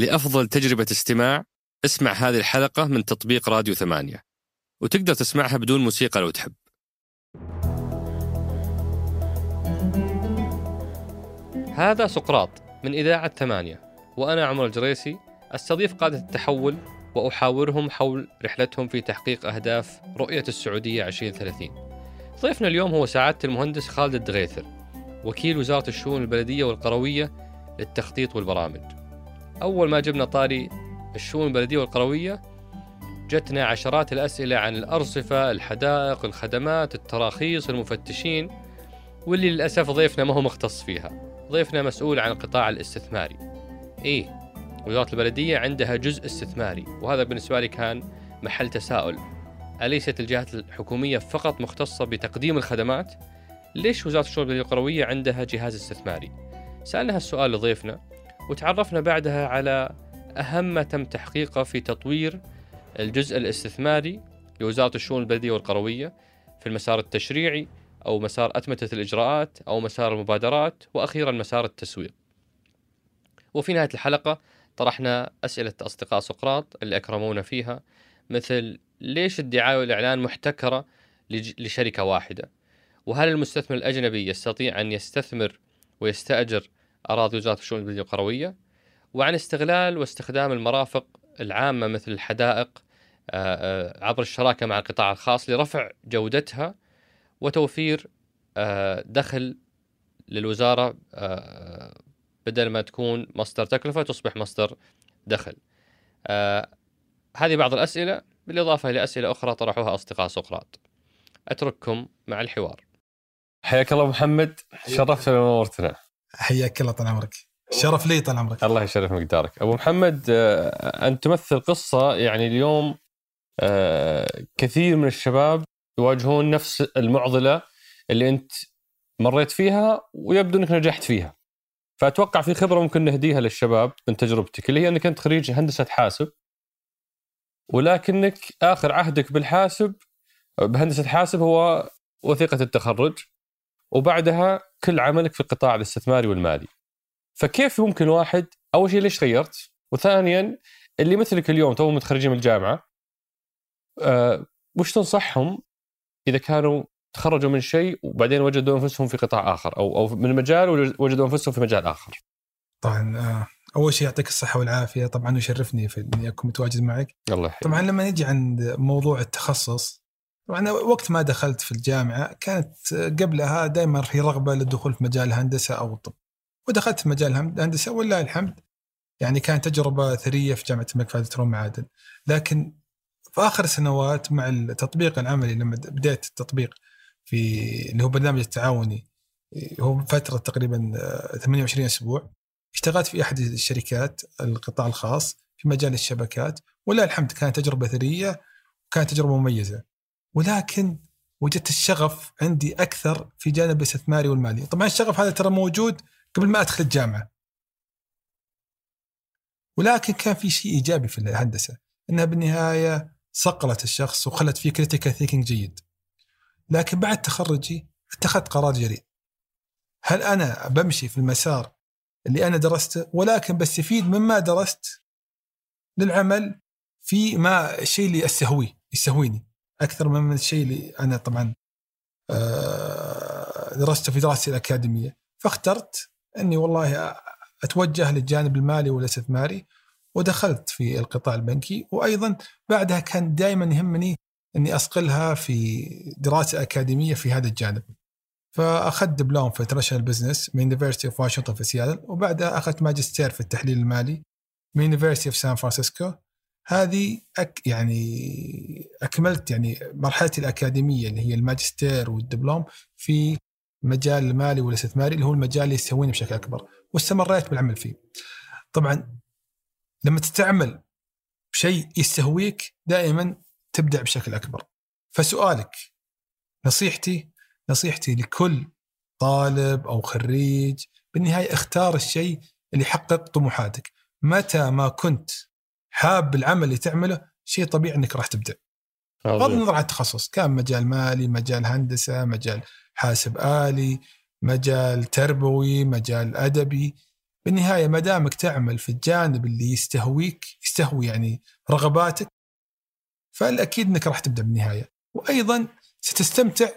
لأفضل تجربة استماع اسمع هذه الحلقة من تطبيق راديو ثمانية. وتقدر تسمعها بدون موسيقى لو تحب. هذا سقراط من إذاعة ثمانية وأنا عمر الجريسي أستضيف قادة التحول وأحاورهم حول رحلتهم في تحقيق أهداف رؤية السعودية 2030 ضيفنا اليوم هو سعادة المهندس خالد الدغيثر وكيل وزارة الشؤون البلدية والقروية للتخطيط والبرامج. أول ما جبنا طاري الشؤون البلدية والقروية جتنا عشرات الأسئلة عن الأرصفة الحدائق الخدمات التراخيص المفتشين واللي للأسف ضيفنا ما هو مختص فيها ضيفنا مسؤول عن القطاع الاستثماري إيه وزارة البلدية عندها جزء استثماري وهذا بالنسبة لي كان محل تساؤل أليست الجهات الحكومية فقط مختصة بتقديم الخدمات؟ ليش وزارة الشؤون البلدية القروية عندها جهاز استثماري؟ سألنا هالسؤال لضيفنا وتعرفنا بعدها على أهم ما تم تحقيقه في تطوير الجزء الاستثماري لوزارة الشؤون البلدية والقروية في المسار التشريعي أو مسار أتمتة الإجراءات أو مسار المبادرات وأخيرا مسار التسويق. وفي نهاية الحلقة طرحنا أسئلة أصدقاء سقراط اللي أكرمونا فيها مثل ليش الدعاية والإعلان محتكرة لشركة واحدة؟ وهل المستثمر الأجنبي يستطيع أن يستثمر ويستأجر أراضي وزارة الشؤون البلدية القروية وعن استغلال واستخدام المرافق العامة مثل الحدائق آه، آه، عبر الشراكة مع القطاع الخاص لرفع جودتها وتوفير آه، دخل للوزارة بدل ما تكون مصدر تكلفة تصبح مصدر دخل. هذه بعض الأسئلة بالإضافة إلى أسئلة أخرى طرحوها أصدقاء سقراط. أترككم مع الحوار. حياك الله محمد شرفتنا ونورتنا حياك الله طال عمرك. شرف لي طال عمرك. الله يشرف مقدارك. أبو محمد آه، أنت تمثل قصة يعني اليوم آه، كثير من الشباب يواجهون نفس المعضلة اللي أنت مريت فيها ويبدو أنك نجحت فيها. فأتوقع في خبرة ممكن نهديها للشباب من تجربتك اللي هي أنك أنت خريج هندسة حاسب ولكنك آخر عهدك بالحاسب بهندسة حاسب هو وثيقة التخرج. وبعدها كل عملك في القطاع الاستثماري والمالي. فكيف ممكن واحد أول شيء ليش غيرت؟ وثانيا اللي مثلك اليوم تو متخرجين من الجامعة أه وش تنصحهم إذا كانوا تخرجوا من شيء وبعدين وجدوا أنفسهم في قطاع آخر أو أو من مجال وجدوا أنفسهم في مجال آخر؟ طبعا آه، أول شيء يعطيك الصحة والعافية طبعا يشرفني في إني أكون متواجد معك. الله يحييك طبعا لما نجي عند موضوع التخصص طبعا وقت ما دخلت في الجامعة كانت قبلها دائما في رغبة للدخول في مجال الهندسة أو الطب. ودخلت في مجال الهندسة ولله الحمد. يعني كانت تجربة ثرية في جامعة الملك فهد بترول معادن. لكن في آخر سنوات مع التطبيق العملي لما بديت التطبيق في اللي هو برنامج التعاوني هو فترة تقريبا 28 أسبوع اشتغلت في أحد الشركات القطاع الخاص في مجال الشبكات. ولله الحمد كانت تجربة ثرية وكانت تجربة مميزة. ولكن وجدت الشغف عندي أكثر في جانب الاستثماري والمالي، طبعا الشغف هذا ترى موجود قبل ما أدخل الجامعة. ولكن كان في شيء إيجابي في الهندسة إنها بالنهاية صقلت الشخص وخلت فيه critical thinking جيد. لكن بعد تخرجي اتخذت قرار جريء. هل أنا بمشي في المسار اللي أنا درسته ولكن بستفيد مما درست للعمل في ما الشيء اللي أستهويه يستهويني أكثر من الشيء اللي أنا طبعا آه، درسته في دراستي الأكاديمية. فاخترت أني والله أتوجه للجانب المالي والاستثماري ودخلت في القطاع البنكي. وأيضا بعدها كان دائما يهمني أني أصقلها في دراسة أكاديمية في هذا الجانب. فأخذت دبلوم في international business من University of Washington في سياتل وبعدها أخذت ماجستير في التحليل المالي من University of San Francisco هذه أك يعني أكملت يعني مرحلتي الأكاديمية اللي هي الماجستير والدبلوم في مجال المالي والاستثماري اللي هو المجال اللي يستهويني بشكل أكبر واستمريت بالعمل فيه. طبعا لما تستعمل بشيء يستهويك دائما تبدع بشكل أكبر. فسؤالك نصيحتي نصيحتي لكل طالب أو خريج بالنهاية اختار الشيء اللي يحقق طموحاتك. متى ما كنت حاب العمل اللي تعمله شيء طبيعي إنك راح تبدع. بغض النظر عن التخصص كان مجال مالي مجال هندسة مجال حاسب آلي مجال تربوي مجال أدبي. بالنهاية ما دامك تعمل في الجانب اللي يستهويك يستهوي يعني رغباتك فالأكيد إنك راح تبدأ بالنهاية. وأيضا ستستمتع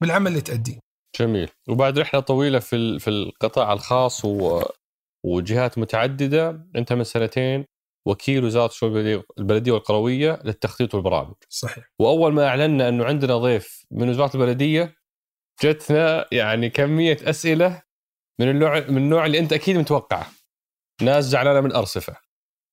بالعمل اللي تأديه. جميل. وبعد رحلة طويلة في في القطاع الخاص و... وجهات متعددة أنت من سنتين وكيل وزارة الشؤون البلدية والقروية للتخطيط والبرامج. صحيح. وأول ما أعلنا إنه عندنا ضيف من وزارة البلدية جتنا يعني كمية أسئلة من النوع من النوع اللي أنت أكيد متوقعه. ناس زعلانة من الارصفه،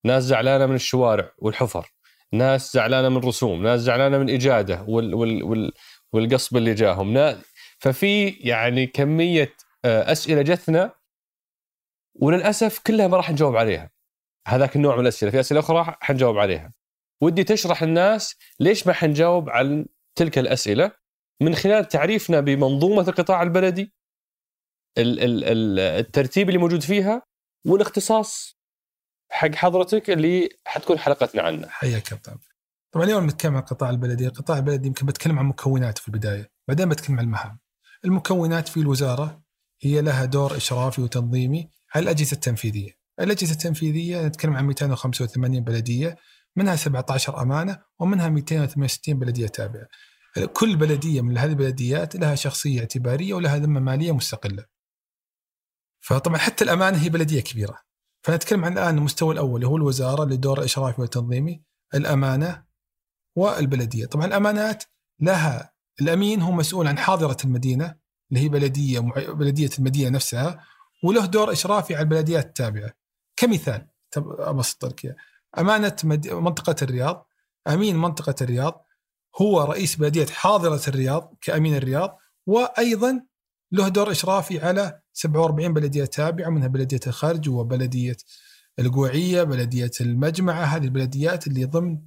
ناس زعلانة من الشوارع والحفر، ناس زعلانة من رسوم، ناس زعلانة من إجادة وال وال وال والقصب اللي جاهم، ففي يعني كمية آه، أسئلة جتنا وللأسف كلها ما راح نجاوب عليها. هذاك النوع من الأسئلة، في أسئلة أخرى حنجاوب عليها. ودي تشرح الناس ليش ما حنجاوب عن تلك الأسئلة من خلال تعريفنا بمنظومة القطاع البلدي الترتيب اللي موجود فيها والاختصاص حق حضرتك اللي حتكون حلقتنا عنه. حياك كابتن. طبعا اليوم بنتكلم عن القطاع البلدي، القطاع البلدي يمكن بتكلم عن مكوناته في البداية، بعدين بتكلم عن المهام. المكونات في الوزارة هي لها دور إشرافي وتنظيمي على الأجهزة التنفيذية. الاجهزه التنفيذيه نتكلم عن 285 بلدية منها 17 أمانة ومنها 268 بلدية تابعة. كل بلدية من هذه البلديات لها شخصية اعتبارية ولها ذمة مالية مستقلة. فطبعا حتى الأمانة هي بلدية كبيرة. فنتكلم عن الآن المستوى الأول اللي هو الوزارة لدور الاشرافي والتنظيمي، الأمانة والبلدية. طبعا الأمانات لها الأمين هو مسؤول عن حاضرة المدينة اللي هي بلدية بلدية المدينة نفسها وله دور إشرافي على البلديات التابعة. كمثال ابسط لك أمانة منطقة الرياض أمين منطقة الرياض هو رئيس بلديه حاضرة الرياض كأمين الرياض وأيضا له دور إشرافي على 47 بلدية تابعة منها بلدية الخرج وبلدية القوعيه، بلدية المجمعة، هذه البلديات اللي ضمن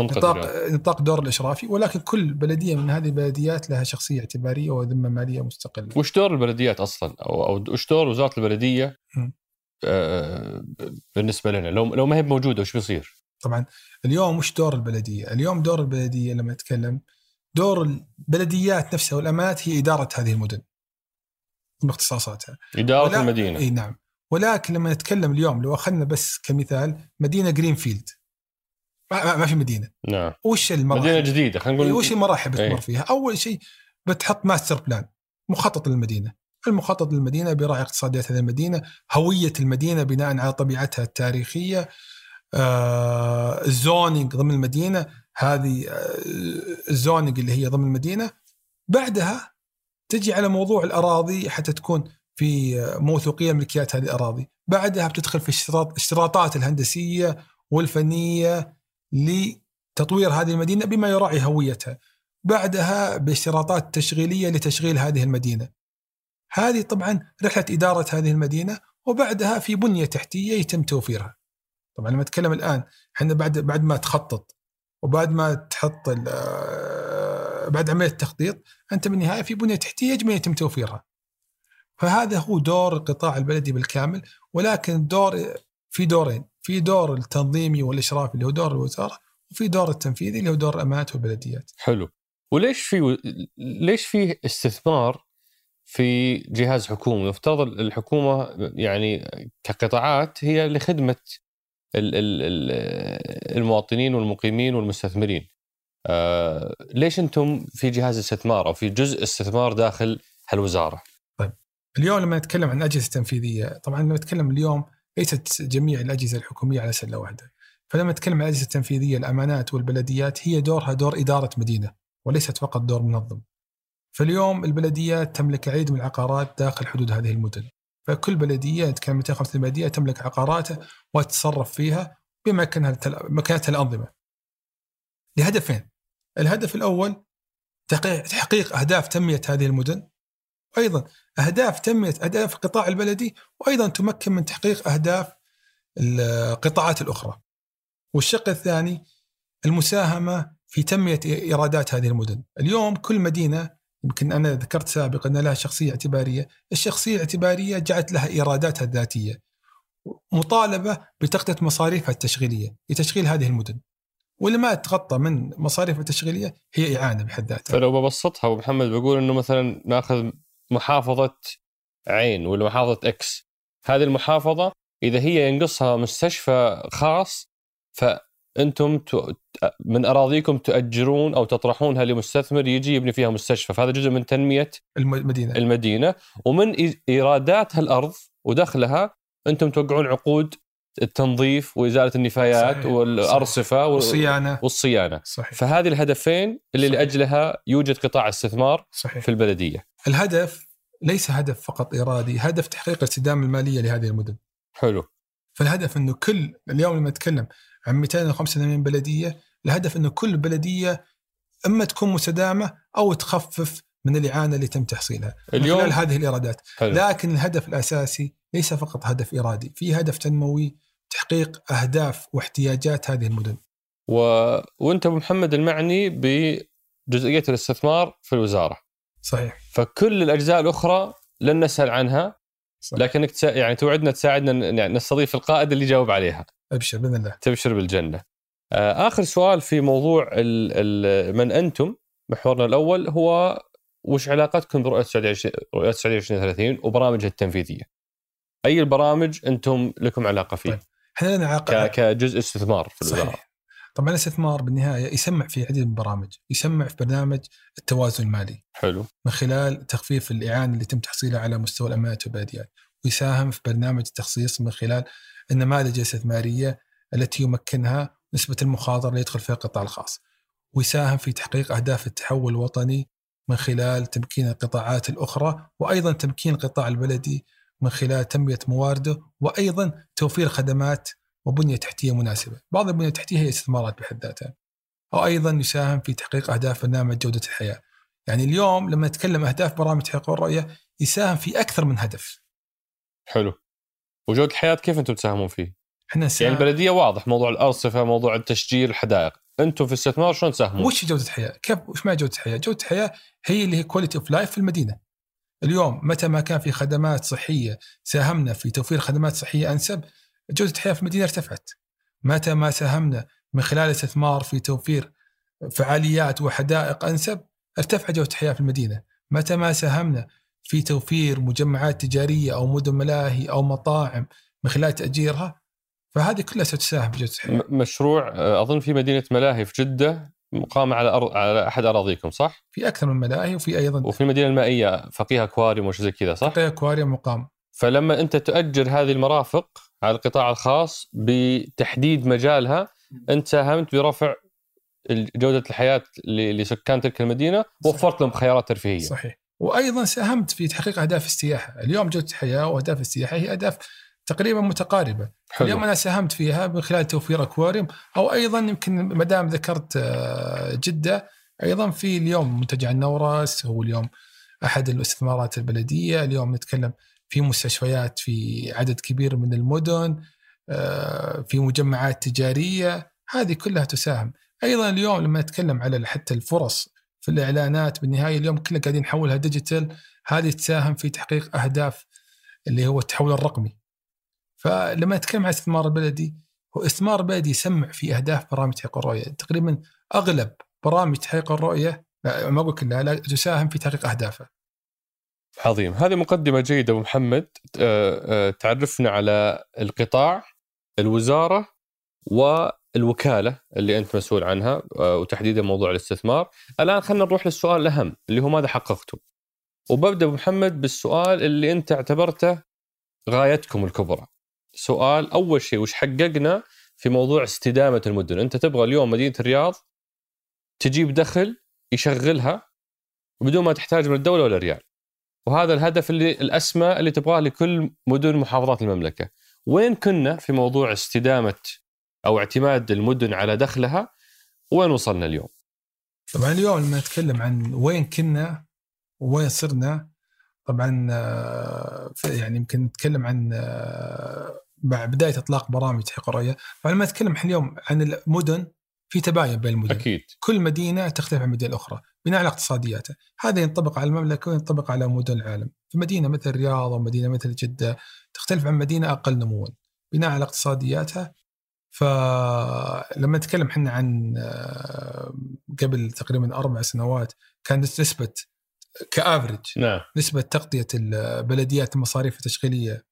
نطاق نطاق دور الإشرافي ولكن كل بلدية من هذه البلديات لها شخصية اعتبارية وذمة مالية مستقلة. وش دور البلديات أصلا؟ أو وش دور وزارة البلدية بالنسبة لنا لو لو ما هي موجودة وش بيصير؟ طبعا اليوم وش دور البلدية؟ اليوم دور البلدية لما نتكلم دور البلديات نفسها والأمانات هي إدارة هذه المدن. باختصاصاتها. إدارة ولا... المدينة. إي نعم. ولكن لما نتكلم اليوم لو أخذنا بس كمثال مدينة greenfield ما, ما في مدينة نعم وش المراحل مدينة جديدة خلينا نقول وش المراحل بتمر؟ فيها أول شيء بتحط master plan مخطط للمدينة المخطط للمدينة بيراعي اقتصاديات هذه المدينة هوية المدينة بناء على طبيعتها التاريخية آه ضمن المدينة هذه آه ال zoning اللي هي ضمن المدينة. بعدها تجي على موضوع الأراضي حتى تكون في موثوقية ملكيات هذه الأراضي. بعدها بتدخل في الاشتراطات الهندسية والفنية لتطوير هذه المدينة بما يراعي هويتها. بعدها باشتراطات تشغيلية لتشغيل هذه المدينة. هذه طبعا رحلة إدارة هذه المدينة وبعدها في بنية تحتية يتم توفيرها طبعا لما أتكلم الآن إحنا بعد بعد ما تخطط وبعد ما تحط بعد عملية التخطيط أنت بالنهاية في بنية تحتية يجب أن يتم توفيرها. فهذا هو دور القطاع البلدي بالكامل ولكن الدور في دورين في دور التنظيمي والاشراف اللي هو دور الوزارة وفي دور التنفيذي اللي هو دور الأمانات والبلديات. حلو. وليش في ليش في استثمار في جهاز حكومي؟ يفترض الحكومة يعني كقطاعات هي لخدمة المواطنين والمقيمين والمستثمرين. آه ليش أنتم في جهاز استثمار أو في جزء استثمار داخل هالوزارة؟ طيب اليوم لما نتكلم عن الأجهزة التنفيذية طبعا لما نتكلم اليوم ليست جميع الأجهزة الحكومية على سلة واحدة فلما نتكلم عن الأجهزة التنفيذية الأمانات والبلديات هي دورها دور إدارة مدينة وليست فقط دور منظم فاليوم البلديات تملك عديد من العقارات داخل حدود هذه المدن. فكل بلدية نتكلم 250 بلدية تملك عقاراتها وتتصرف فيها بمكانتها الأنظمة. لهدفين. الهدف الأول تحقيق أهداف تنمية هذه المدن. وأيضا أهداف تنميه أهداف القطاع البلدي. وأيضا تمكن من تحقيق أهداف القطاعات الأخرى. والشق الثاني المساهمة في تنمية إيرادات هذه المدن. اليوم كل مدينة يمكن أنا ذكرت سابقا ان لها شخصية اعتبارية، الشخصية الاعتبارية جعلت لها إيراداتها الذاتية. مطالبة بتغطية مصاريفها التشغيلية لتشغيل هذه المدن. واللي ما تغطى من مصاريف التشغيلية هي إعانة بحد ذاتها. فلو ببسطها أبو محمد بقول إنه مثلا ناخذ محافظة عين ولا محافظة إكس هذه المحافظة إذا هي ينقصها مستشفى خاص فانتم ت- من اراضيكم تؤجرون أو تطرحونها لمستثمر يجي يبني فيها مستشفى؟ فهذا جزء من تنمية الم- المدينة. المدينة. ومن إيرادات هالأرض ودخلها أنتم توقعون عقود التنظيف وإزالة النفايات صحيح. والأرصفة وال- والصيانة. والصيانة. صحيح. فهذه الهدفين اللي صحيح. لأجلها يوجد قطاع استثمار صحيح. في البلدية. الهدف ليس هدف فقط ارادي هدف تحقيق الاستدامة المالية لهذه المدن. حلو. فالهدف إنه كل اليوم لما نتكلم عن 285 بلدية الهدف إنه كل بلدية أما تكون مستدامة أو تخفف من الإعانة اللي تم تحصيلها اليوم خلال هذه الإيرادات. حلو. لكن الهدف الأساسي ليس فقط هدف ارادي في هدف تنموي تحقيق أهداف واحتياجات هذه المدن. و... وأنت أبو محمد المعني بجزئية الاستثمار في الوزارة. صحيح. فكل الأجزاء الأخرى لن نسأل عنها صحيح. لكنك تسا... يعني توعدنا تساعدنا يعني نستضيف القائد اللي يجاوب عليها. أبشر بإذن الله تبشر بالجنة. آه، آخر سؤال في موضوع ال... ال... من أنتم محورنا الأول هو وش علاقتكم برؤيه السعوديه 20 رؤيه السعوديه 2030 وبرامجها التنفيذية؟ أي البرامج أنتم لكم علاقة فيه؟ طيب. إحنا لنا علاقة. كجزء استثمار في الوزارة. صحيح طبعا الاستثمار بالنهاية يسمع في عدد من البرامج يسمع في برنامج التوازن المالي حلو من خلال تخفيف الإعانة اللي تم تحصيلها على مستوى الأمانات والبلديات ويساهم في برنامج التخصيص من خلال النماذج الاستثمارية التي يمكنها نسبة المخاطرة اللي يدخل فيها القطاع الخاص ويساهم في تحقيق أهداف التحول الوطني من خلال تمكين القطاعات الأخرى وأيضا تمكين القطاع البلدي من خلال تنمية موارده وأيضا توفير خدمات وبنية تحتية مناسبة. بعض البنية التحتية هي استثمارات بحد ذاتها. أو أيضا يساهم في تحقيق أهداف برنامج جودة الحياة. يعني اليوم لما نتكلم أهداف برامج تحقيق الرؤية يساهم في أكثر من هدف. حلو. وجوده الحياة كيف أنتم تساهمون فيه؟ إحنا نساهم يعني البلدية واضح موضوع الأرصفة موضوع التشجير الحدائق أنتم في الاستثمار شلون تساهمون؟ وش جودة الحياة؟ كيف وش معنى جودة الحياة؟ جودة الحياة هي اللي هي quality of life في المدينة. اليوم متى ما كان في خدمات صحية ساهمنا في توفير خدمات صحية أنسب جودة الحياة في المدينة ارتفعت. متى ما ساهمنا من خلال الاستثمار في توفير فعاليات وحدائق أنسب ارتفع جودة الحياة في المدينة. متى ما ساهمنا في توفير مجمعات تجارية أو مدن ملاهي أو مطاعم من خلال تأجيرها فهذه كلها ستساهم في جوده الحياة. مشروع آه، أظن في مدينة ملاهي في جدة مقامه على أرض على أحد أراضيكم صح؟ في أكثر من ملاهي وفي أيضا وفي المدينة المائية فقيها أكواريوم وش زي كذا صح؟ تقي أكواريوم مقام فلما أنت تؤجر هذه المرافق على القطاع الخاص بتحديد مجالها أنت ساهمت برفع جودة الحياة لسكان تلك المدينة وفرت لهم خيارات ترفيهية. صحيح وأيضا ساهمت في تحقيق أهداف السياحه، اليوم جوده الحياة وأهداف السياحه هي أهداف تقريبا متقاربة، حلو. اليوم أنا ساهمت فيها من خلال توفير أكواريوم أو أيضا يمكن ما دام ذكرت آه، جدة أيضا في اليوم منتجع النورس هو اليوم أحد الاستثمارات البلدية، اليوم نتكلم في مستشفيات في عدد كبير من المدن آه، في مجمعات تجارية، هذه كلها تساهم، أيضا اليوم لما نتكلم على حتى الفرص في الإعلانات بالنهاية اليوم كلها قاعدين نحولها ديجيتال هذه تساهم في تحقيق أهداف اللي هو التحول الرقمي. فلما نتكلم عن الاستثمار البلدي هو الاستثمار البلدي يسمع في أهداف برامج تحقيق الرؤية، تقريبا أغلب برامج تحقيق الرؤية لا ما أقول كلها لا تساهم في تحقيق أهدافها. عظيم هذه مقدمة جيدة أبو محمد آه، آه، تعرفنا على القطاع الوزارة والوكالة اللي أنت مسؤول عنها آه، وتحديدا موضوع الاستثمار. الآن خلينا نروح للسؤال الأهم اللي هو ماذا حققتم؟ وببدأ أبو محمد بالسؤال اللي أنت اعتبرته غايتكم الكبرى. سؤال أول شيء وش حققنا في موضوع استدامة المدن؟ أنت تبغى اليوم مدينة الرياض تجيب دخل يشغلها بدون ما تحتاج من الدولة ولا ريال. وهذا الهدف اللي الأسمى اللي تبغاه لكل مدن محافظات المملكة. وين كنا في موضوع استدامة أو اعتماد المدن على دخلها وين وصلنا اليوم؟ طبعا اليوم لما نتكلم عن وين كنا وين صرنا طبعا آه، يعني يمكن نتكلم عن آه، مع بداية إطلاق برامج تحقيق الرؤيه، فلما نتكلم اليوم عن المدن في تباين بين المدن. أكيد. كل مدينة تختلف عن المدينة الاخرى بناء على اقتصادياتها، هذا ينطبق على المملكة وينطبق على مدن العالم، في مدينة مثل الرياض أو مدينة مثل جدة تختلف عن مدينة أقل نموا. بناء على اقتصادياتها فلما نتكلم إحنا عن آه، قبل تقريبا أربع سنوات كانت نسبة كافرج نعم. نسبة تغطية البلديات المصاريف التشغيلية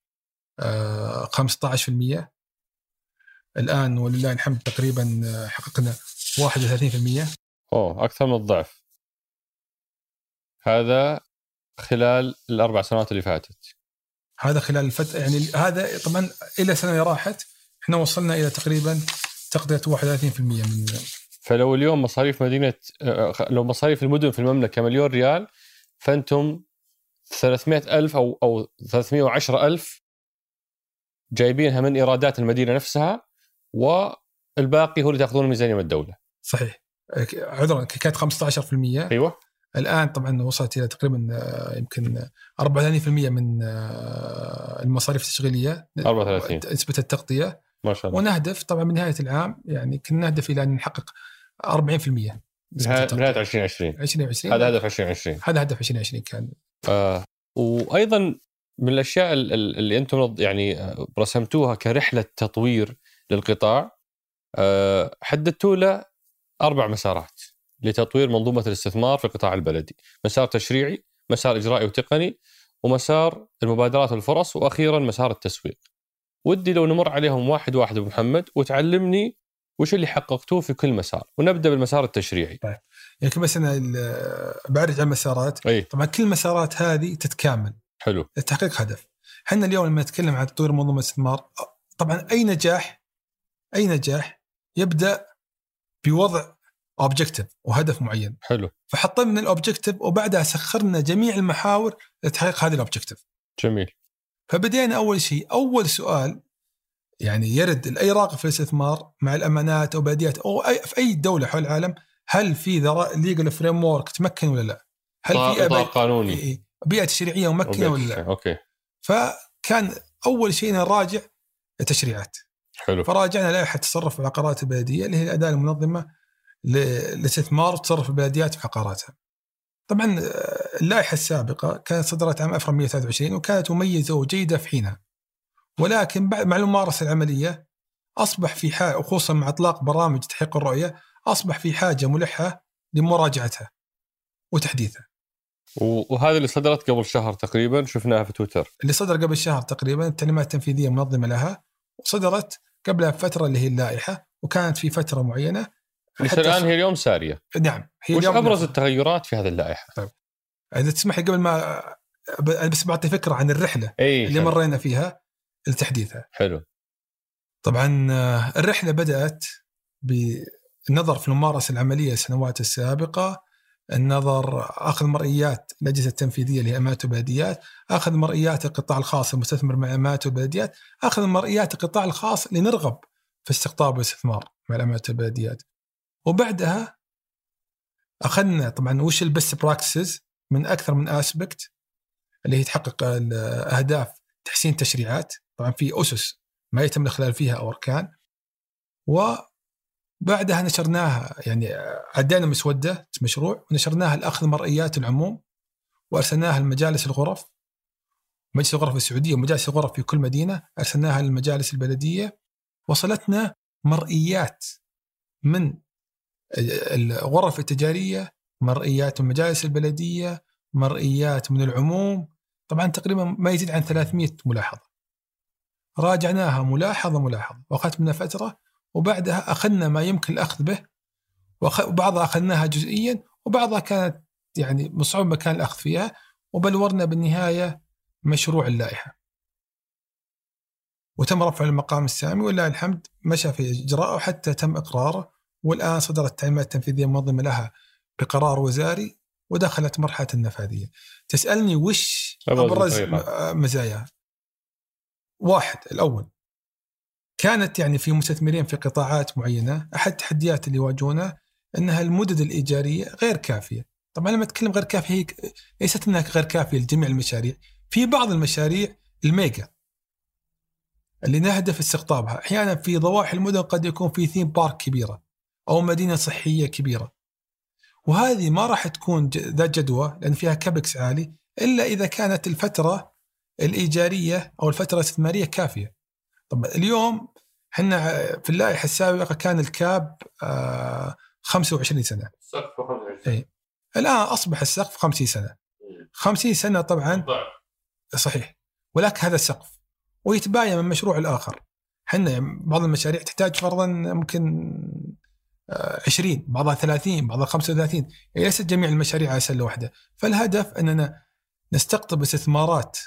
آه، 15% الآن ولله الحمد تقريبا آه، حققنا 31% أوه أكثر من الضعف. هذا خلال الأربع سنوات اللي فاتت. هذا خلال الفترة يعني هذا طبعا إلى سنة راحت إحنا وصلنا إلى تقريبا تغطيه 31% من فلو اليوم مصاريف مدينة لو مصاريف المدن في المملكة مليون ريال فأنتم 300 ألف أو أو 310 ألف جايبينها من إيرادات المدينة نفسها والباقي هو اللي تأخذونه ميزانية من الدولة. صحيح. عذرا كانت 15% أيوة. الآن طبعا وصلت إلى تقريبا آه، يمكن 34% من آه، المصاريف التشغيلية. 34 نسبة التغطية. ما شاء الله. ونهدف طبعا من نهاية العام يعني كنا نهدف إلى أن نحقق 40% نهاية نهاية 2020 2020 هذا هدف 2020 هذا هدف 2020 كان. آه. وأيضا من الأشياء ال- ال- اللي أنتم يعني آه، رسمتوها كرحلة تطوير للقطاع آه حددتوا له أربع مسارات لتطوير منظومة الاستثمار في القطاع البلدي، مسار تشريعي، مسار إجرائي وتقني، ومسار المبادرات والفرص، وأخيرا مسار التسويق. ودي لو نمر عليهم واحد واحد أبو محمد وتعلمني وش اللي حققتوه في كل مسار، ونبدأ بالمسار التشريعي. يعني بس أنا بعرج على المسارات. إي. طبعا كل المسارات هذه تتكامل. حلو. لتحقيق هدف. إحنا اليوم لما نتكلم عن تطوير منظومة الاستثمار طبعا أي نجاح أي نجاح يبدأ بوضع objective وهدف معين. حلو. فحطينا ال objective وبعدها سخرنا جميع المحاور لتحقيق هذه ال objective جميل. فبدينا أول شيء أول سؤال يعني يرد لاي راغب في الاستثمار مع الأمانات أو بلديات أو أي في أي دولة حول العالم هل في legal framework تمكن ولا لا؟ هل في اطار قانوني إيه، بيئة تشريعية ممكنة ولا لا؟ okay فكان أول شيء نراجع التشريعات حلو فراجعنا لائحة تصرف العقارات البلديه اللي هي الأداة المنظمة للاستثمار وتصرف البلديات في عقاراتها. طبعا آه، اللائحة السابقة كانت صدرت عام 1923 وكانت مميزه وجيده في حينها. ولكن بعد مع الممارسة العملية أصبح في حاجة وخصوصا مع إطلاق برامج تحقيق الرؤية أصبح في حاجة ملحة لمراجعتها وتحديثها. و- وهذا اللي صدرت قبل شهر تقريبا شفناها في تويتر اللي صدر قبل شهر تقريبا التعليمات التنفيذية منظمه لها وصدرت قبلها بفتره اللي هي اللائحة وكانت في فترة معينة لسه الآن هي اليوم سارية نعم هي وش اليوم أبرز التغيرات في هذه اللائحة؟ إذا تسمح لي قبل ما بس بعطي فكرة عن الرحلة إي اللي حلو. مرينا فيها لتحديثها. حلو طبعا آه، الرحلة بدأت بالنظر في الممارسة العملية السنوات السابقة النظر آخذ مرئيات الأجهزة التنفيذية اللي هي امانات البلديات، آخذ مرئيات القطاع الخاص المستثمر مع امانات البلديات، آخذ مرئيات القطاع الخاص لنرغب في استقطاب والاستثمار مع امانات البلديات. وبعدها أخذنا طبعا وش ال best practices من أكثر من aspect اللي هي تحقق الاهداف تحسين التشريعات، طبعا في أسس ما يتم الإخلال فيها أو أركان. وبعدها نشرناها يعني عدينا مسودة مشروع ونشرناها لأخذ مرئيات العموم وأرسلناها لمجالس الغرف. مجلس الغرف السعودية ومجالس الغرف في كل مدينة أرسلناها للمجالس البلدية. وصلتنا مرئيات من الغرف التجارية مرئيات من المجالس البلدية مرئيات من العموم. طبعا تقريبا ما يزيد عن 300 ملاحظة. راجعناها ملاحظة ملاحظة. واخذت منها فترة وبعدها أخذنا ما يمكن الأخذ به. وبعضها أخذناها جزئيا وبعضها كانت يعني من صعوبه مكان الأخذ فيها وبلورنا بالنهاية مشروع اللائحة. وتم رفع المقام السامي ولله الحمد مشى في إجراءه وحتى تم إقراره. والآن صدرت التعليمات التنفيذية المنظمة لها بقرار وزاري ودخلت مرحلة النفاذية. تسألني وش أبرز مزاياها؟ واحد الأول كانت يعني في مستثمرين في قطاعات معينة أحد التحديات اللي يواجهونها أنها المدد الايجاريه غير كافية. طبعا لما أتكلم غير كافيه هي ليست انها غير كافية لجميع المشاريع، في بعض المشاريع الميجا اللي نهدف استقطابها، أحيانا في ضواحي المدن قد يكون في ثيم بارك كبيرة أو مدينة صحية كبيرة. وهذه ما راح تكون ذات جدوى لأن فيها كبكس عالي إلا إذا كانت الفترة الإيجارية أو الفترة الاستثمارية كافية. طب اليوم إحنا في اللائحة السابقة كان الكاب آه 25 سنة. إيه. الآن أصبح السقف 50 سنة. 50 سنة طبعا صحيح ولكن هذا السقف ويتباين من مشروع الآخر إحنا بعض المشاريع تحتاج فرضا ممكن 20 بعضها 30 بعضها 35 يعني ليست جميع المشاريع على سلة واحدة. فالهدف أننا نستقطب استثمارات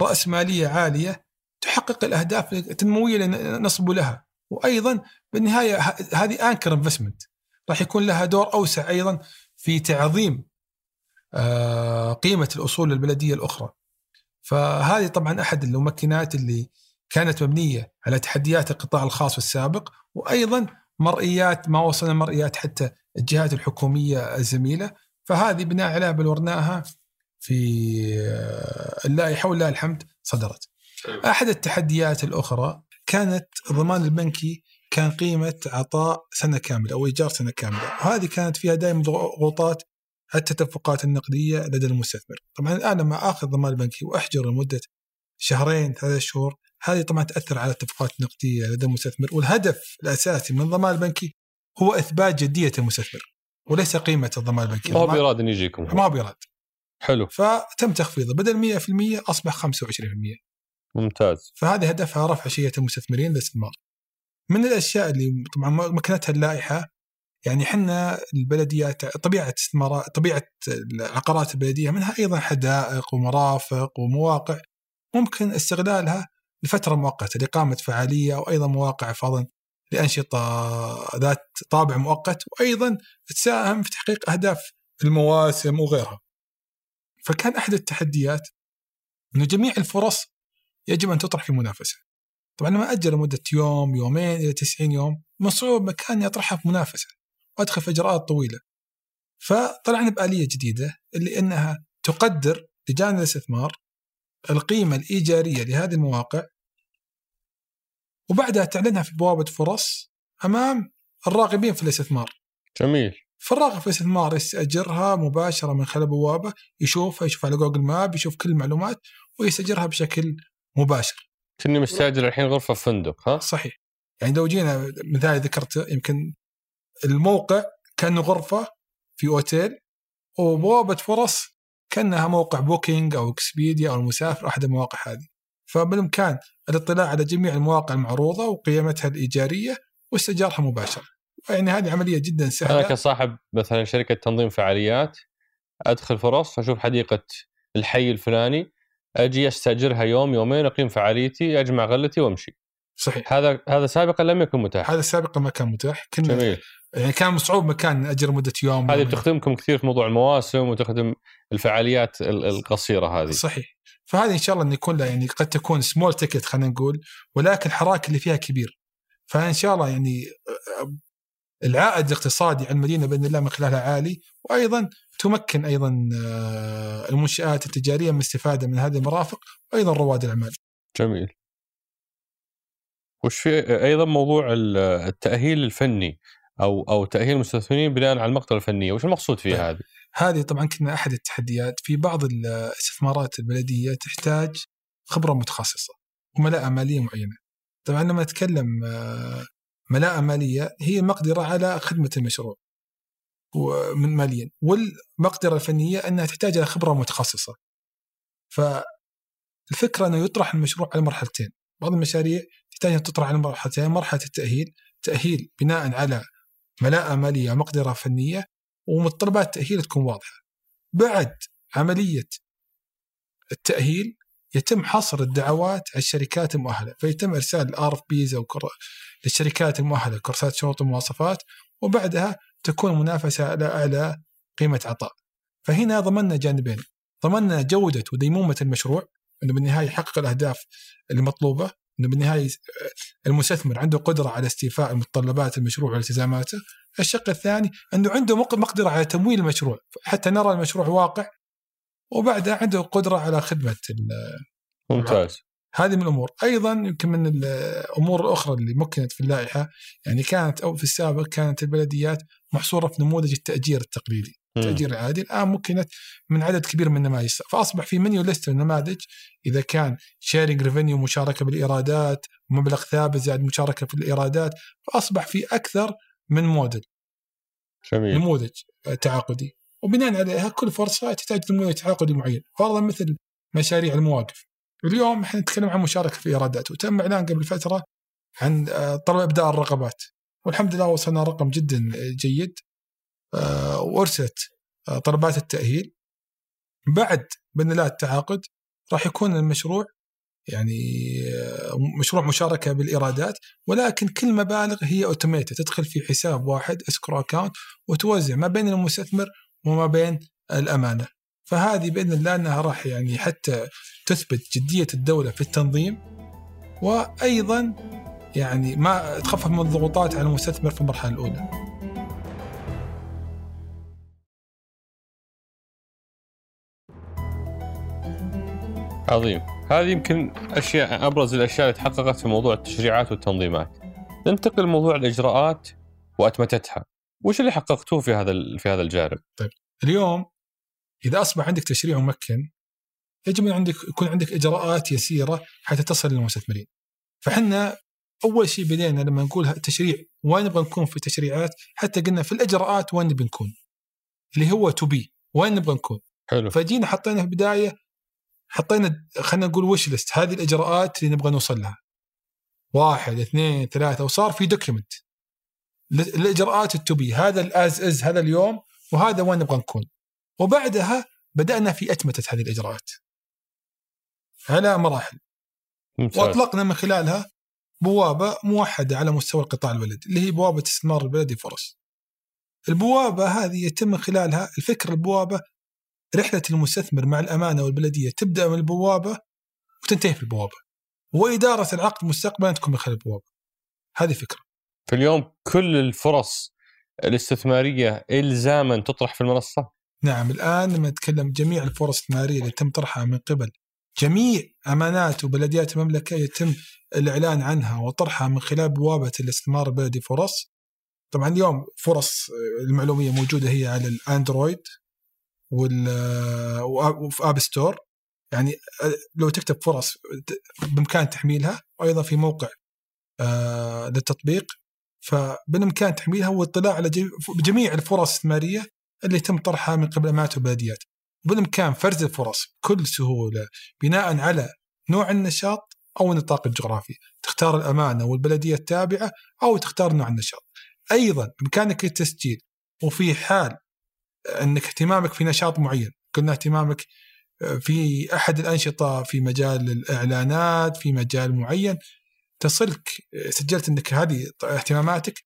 رأس مالية عالية تحقق الأهداف التنموية اللي نصب لها. وأيضا بالنهاية هذه انكر انفستمنت راح يكون لها دور أوسع أيضا في تعظيم آه، قيمة الأصول البلدية الأخرى. فهذه طبعا أحد الممكنات اللي كانت مبنية على تحديات القطاع الخاص السابق وأيضا مرئيات ما وصلنا مرئيات حتى الجهات الحكومية الزميلة فهذه بناء عليها بلورناها في آه، اللائحه ولله الحمد صدرت. أحد التحديات الأخرى كانت الضمان البنكي كان قيمة عطاء سنة كاملة أو إيجار سنة كاملة، وهذه كانت فيها دائما ضغوطات التدفقات النقدية لدى المستثمر. طبعا الآن لما أخذ ضمان البنكي وأحجر لمدة شهرين ثلاثة شهور هذه طبعا تأثر على التدفقات النقدية لدى المستثمر والهدف الأساسي من الضمان البنكي هو إثبات جدية المستثمر وليس قيمة الضمان البنكي. ما هو بيراد إن يجيكم ما هو بيراد حلو. فتم تخفيضه بدل 100% أصبح 25% ممتاز. فهذه هدفها رفع شيئة المستثمرين للاستثمار. من الأشياء اللي طبعا مكنتها اللائحة يعني إحنا البلديات طبيعة استثمارات طبيعة العقارات البلدية منها أيضا حدائق ومرافق ومواقع ممكن استغلالها لفترة مؤقتة لإقامة فعالية وأيضا مواقع فضلا لأنشطة ذات طابع مؤقت وأيضا تساهم في تحقيق أهداف المواسم وغيرها. فكان أحد التحديات انه جميع الفرص يجب أن تطرح في منافسة. طبعا لما أجل لمدة يوم يومين إلى 90 يوم من صعوب مكان يطرحها في منافسة وأدخل في إجراءات طويلة. فطلعنا بآلية جديدة اللي إنها تقدر لجان الاستثمار القيمة الإيجارية لهذه المواقع وبعدها تعلنها في بوابة فرص أمام الراغبين في الاستثمار. جميل فالراغب في الاستثمار يستأجرها مباشرة من خلال بوابة يشوفها يشوف على جوجل ماب يشوف كل المعلومات ويستأجرها بشكل مباشر. كني مستأجر الحين غرفة في فندق ها صحيح يعني لو جينا مثال ذكرت يمكن الموقع كأنه غرفة في أوتيل وبوابة فرص كأنها موقع Booking أو Expedia أو المسافر أحد المواقع هذه. فبالإمكان الاطلاع على جميع المواقع المعروضة وقيمتها الإيجارية واستئجارها مباشرة. يعني هذه عملية جدا أنا سهله كصاحب مثلا شركة تنظيم فعاليات أدخل فرص أشوف حديقة الحي الفلاني أجي أستأجرها يوم يومين أقيم فعاليتي أجمع غلتي وأمشي. صحيح. هذا هذا سابقا لم يكن متاح. هذا سابقا ما كان متاح. كنا جميل. يعني كان صعوبة مكان أجر مدة يوم هذه. بتخدمكم كثير في موضوع المواسم وتخدم الفعاليات ال- القصيرة هذه صحيح فهذه إن شاء الله إن يكون لها يعني قد تكون small ticket خلينا نقول ولكن الحراك اللي فيها كبير فإن شاء الله يعني العائد الاقتصادي على المدينة بإذن الله من خلالها عالي وأيضا تمكن أيضا آه، المنشآت التجارية من الاستفاده من هذه المرافق وأيضا رواد الأعمال. جميل وش في أيضا موضوع ال- التأهيل الفني أو أو تأهيل المستثمرين بناء على المقدرة الفنية وش المقصود طيب. فيها هذه هذه طبعا كنا أحد التحديات في بعض الاستثمارات البلدية تحتاج خبرة متخصصة وملاءة مالية معينة. طبعا لما نتكلم آه، ملاءة مالية هي المقدره على خدمة المشروع ومن ماليا والمقدرة الفنية أنها تحتاج إلى خبرة متخصصة. فالفكرة أنه يطرح المشروع على مرحلتين، بعض المشاريع تحتاج أن تطرح على مرحلتين، مرحلة التأهيل، تأهيل بناء على ملاءة مالية ومقدره فنية ومتطلبات التاهيل تكون واضحة. بعد عملية التأهيل يتم حصر الدعوات على الشركات المؤهلة، فيتم إرسال ال RFPs أو كر- للشركات المؤهلة كراسات شروط ومواصفات وبعدها تكون المنافسه على أعلى قيمة عطاء. فهنا ضمننا جانبين، ضمننا جودة وديمومة المشروع إنه بالنهاية يحقق الأهداف المطلوبة، إنه بالنهاية المستثمر عنده قدرة على استيفاء متطلبات المشروع والتزاماته. الشق الثاني إنه عنده مق- مقدرة على تمويل المشروع حتى نرى المشروع واقع وبعدها عنده قدرة على خدمة ال- ممتاز هذه من الأمور، أيضا يمكن من الأمور الاخرى اللي مكنت في اللائحة يعني كانت أو في السابق كانت البلديات محصورة في نموذج التأجير التقليدي،. التاجير العادي، الآن مكنت من عدد كبير من النماذج، فأصبح في menu list النماذج إذا كان sharing revenue مشاركة بالإيرادات، مبلغ ثابت زائد مشاركة في الإيرادات، فأصبح في أكثر من موديل. جميل. نموذج تعاقدي. وبناء عليها كل فرصة تحتاج نموذج تعاقدي معين، فرضا مثل مشاريع المواقف. اليوم إحنا نتكلم عن مشاركة في إيرادات. وتم إعلان قبل فترة عن آه، طلب إبداء الرغبات. والحمد لله وصلنا رقم جدا جيد. آه، وارسلت آه، طلبات التأهيل. بعد باذن الله التعاقد راح يكون المشروع يعني مشروع مشاركة بالإيرادات ولكن كل مبالغ هي automated تدخل في حساب واحد escrow account وتوزع ما بين المستثمر وما بين الأمانة. فهذه بإذن الله أنها راح يعني حتى تثبت جدية الدولة في التنظيم. وأيضا يعني ما تخفف من الضغوطات على المستثمر في المرحلة الأولى. عظيم. هذه يمكن أشياء أبرز الأشياء اللي تحققت في موضوع التشريعات والتنظيمات. ننتقل لموضوع الإجراءات وأتمتتها. وش اللي حققتوه في هذا في هذا الجانب؟ طيب اليوم إذا أصبح عندك تشريع ممكن يجب أن عندك يكون عندك إجراءات يسيرة حتى تصل للمستثمرين فحنا أول شيء بدينا لما نقول تشريع وين نبغى نكون في تشريعات؟ حتى قلنا في الإجراءات وين نبي نكون؟ اللي هو to be وين نبغى نكون؟ حلو. فجينا حطينا في البدايه حطينا خلينا نقول وش list هذه الإجراءات اللي نبغى نوصل لها. واحد اثنين ثلاثة وصار في document الإجراءات ال to be هذا ال as is هذا اليوم وهذا وين نبغى نكون. وبعدها بدأنا في أتمتة هذه الإجراءات. على مراحل. ممتاز. وأطلقنا من خلالها بوابة موحدة على مستوى القطاع البلدي اللي هي بوابة استثمار البلدي فرص. البوابة هذه يتم من خلالها الفكر البوابة رحلة المستثمر مع الأمانة والبلدية تبدأ من البوابة وتنتهي في البوابة. وإدارة العقد مستقبلا تكون من خلال البوابة. هذه فكرة. في اليوم كل الفرص الاستثمارية الزاما تطرح في المنصة؟ نعم الآن لما نتكلم جميع الفرص الاستثمارية اللي تم طرحها من قبل جميع أمانات وبلديات المملكة يتم الإعلان عنها وطرحها من خلال بوابة الاستثمار البلدي فرص. طبعا اليوم فرص المعلومية موجودة هي على ال Android وال وفي App Store يعني لو تكتب فرص بإمكان تحميلها وأيضا في موقع للتطبيق فبالإمكان تحميلها والاطلاع على جميع الفرص الاستثمارية اللي تم طرحها من قبل أمانات وبلديات. بالامكان فرز الفرص بكل سهولة بناء على نوع النشاط أو النطاق الجغرافي، تختار الأمانة والبلدية التابعة أو تختار نوع النشاط. أيضا بإمكانك التسجيل وفي حال أنك اهتمامك في نشاط معين، قلنا اهتمامك في أحد الأنشطة في مجال الإعلانات في مجال معين تصلك سجلت أنك هذه اهتماماتك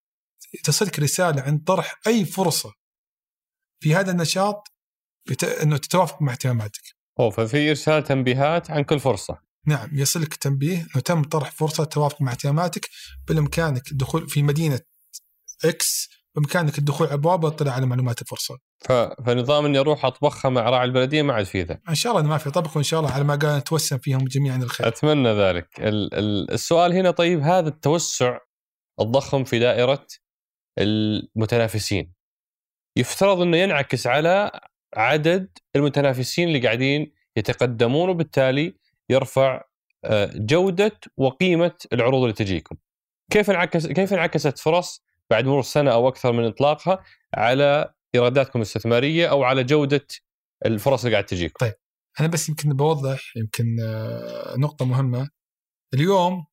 تصلك رسالة عن طرح أي فرصة في هذا النشاط بت... إنه تتوافق مع اهتماماتك. اوه ففي إرسال تنبيهات عن كل فرصة. نعم يصلك تنبيه إنه تم طرح فرصة توافق مع اهتماماتك بامكانك الدخول في مدينة إكس بإمكانك الدخول على البوابة والاطلاع على معلومات الفرصة. ف... فنظام إني أروح أطبخها مع راعي البلدية ما عاد فيه ذا. إن شاء الله ما في طبخ وإن شاء الله على ما قال نتوسم فيهم جميعا الخير. أتمنى ذلك. ال... ال... السؤال هنا طيب هذا التوسع الضخم في دائرة المتنافسين يفترض إنه ينعكس على عدد المتنافسين اللي قاعدين يتقدمون وبالتالي يرفع آه، جودة وقيمة العروض اللي تجيكم. كيف انعكس كيف انعكست فرص بعد مرور سنة أو أكثر من إطلاقها على إيراداتكم الاستثمارية أو على جودة الفرص اللي قاعد تجيكم؟ طيب أنا بس يمكن بوضح يمكن آه، نقطة مهمة. اليوم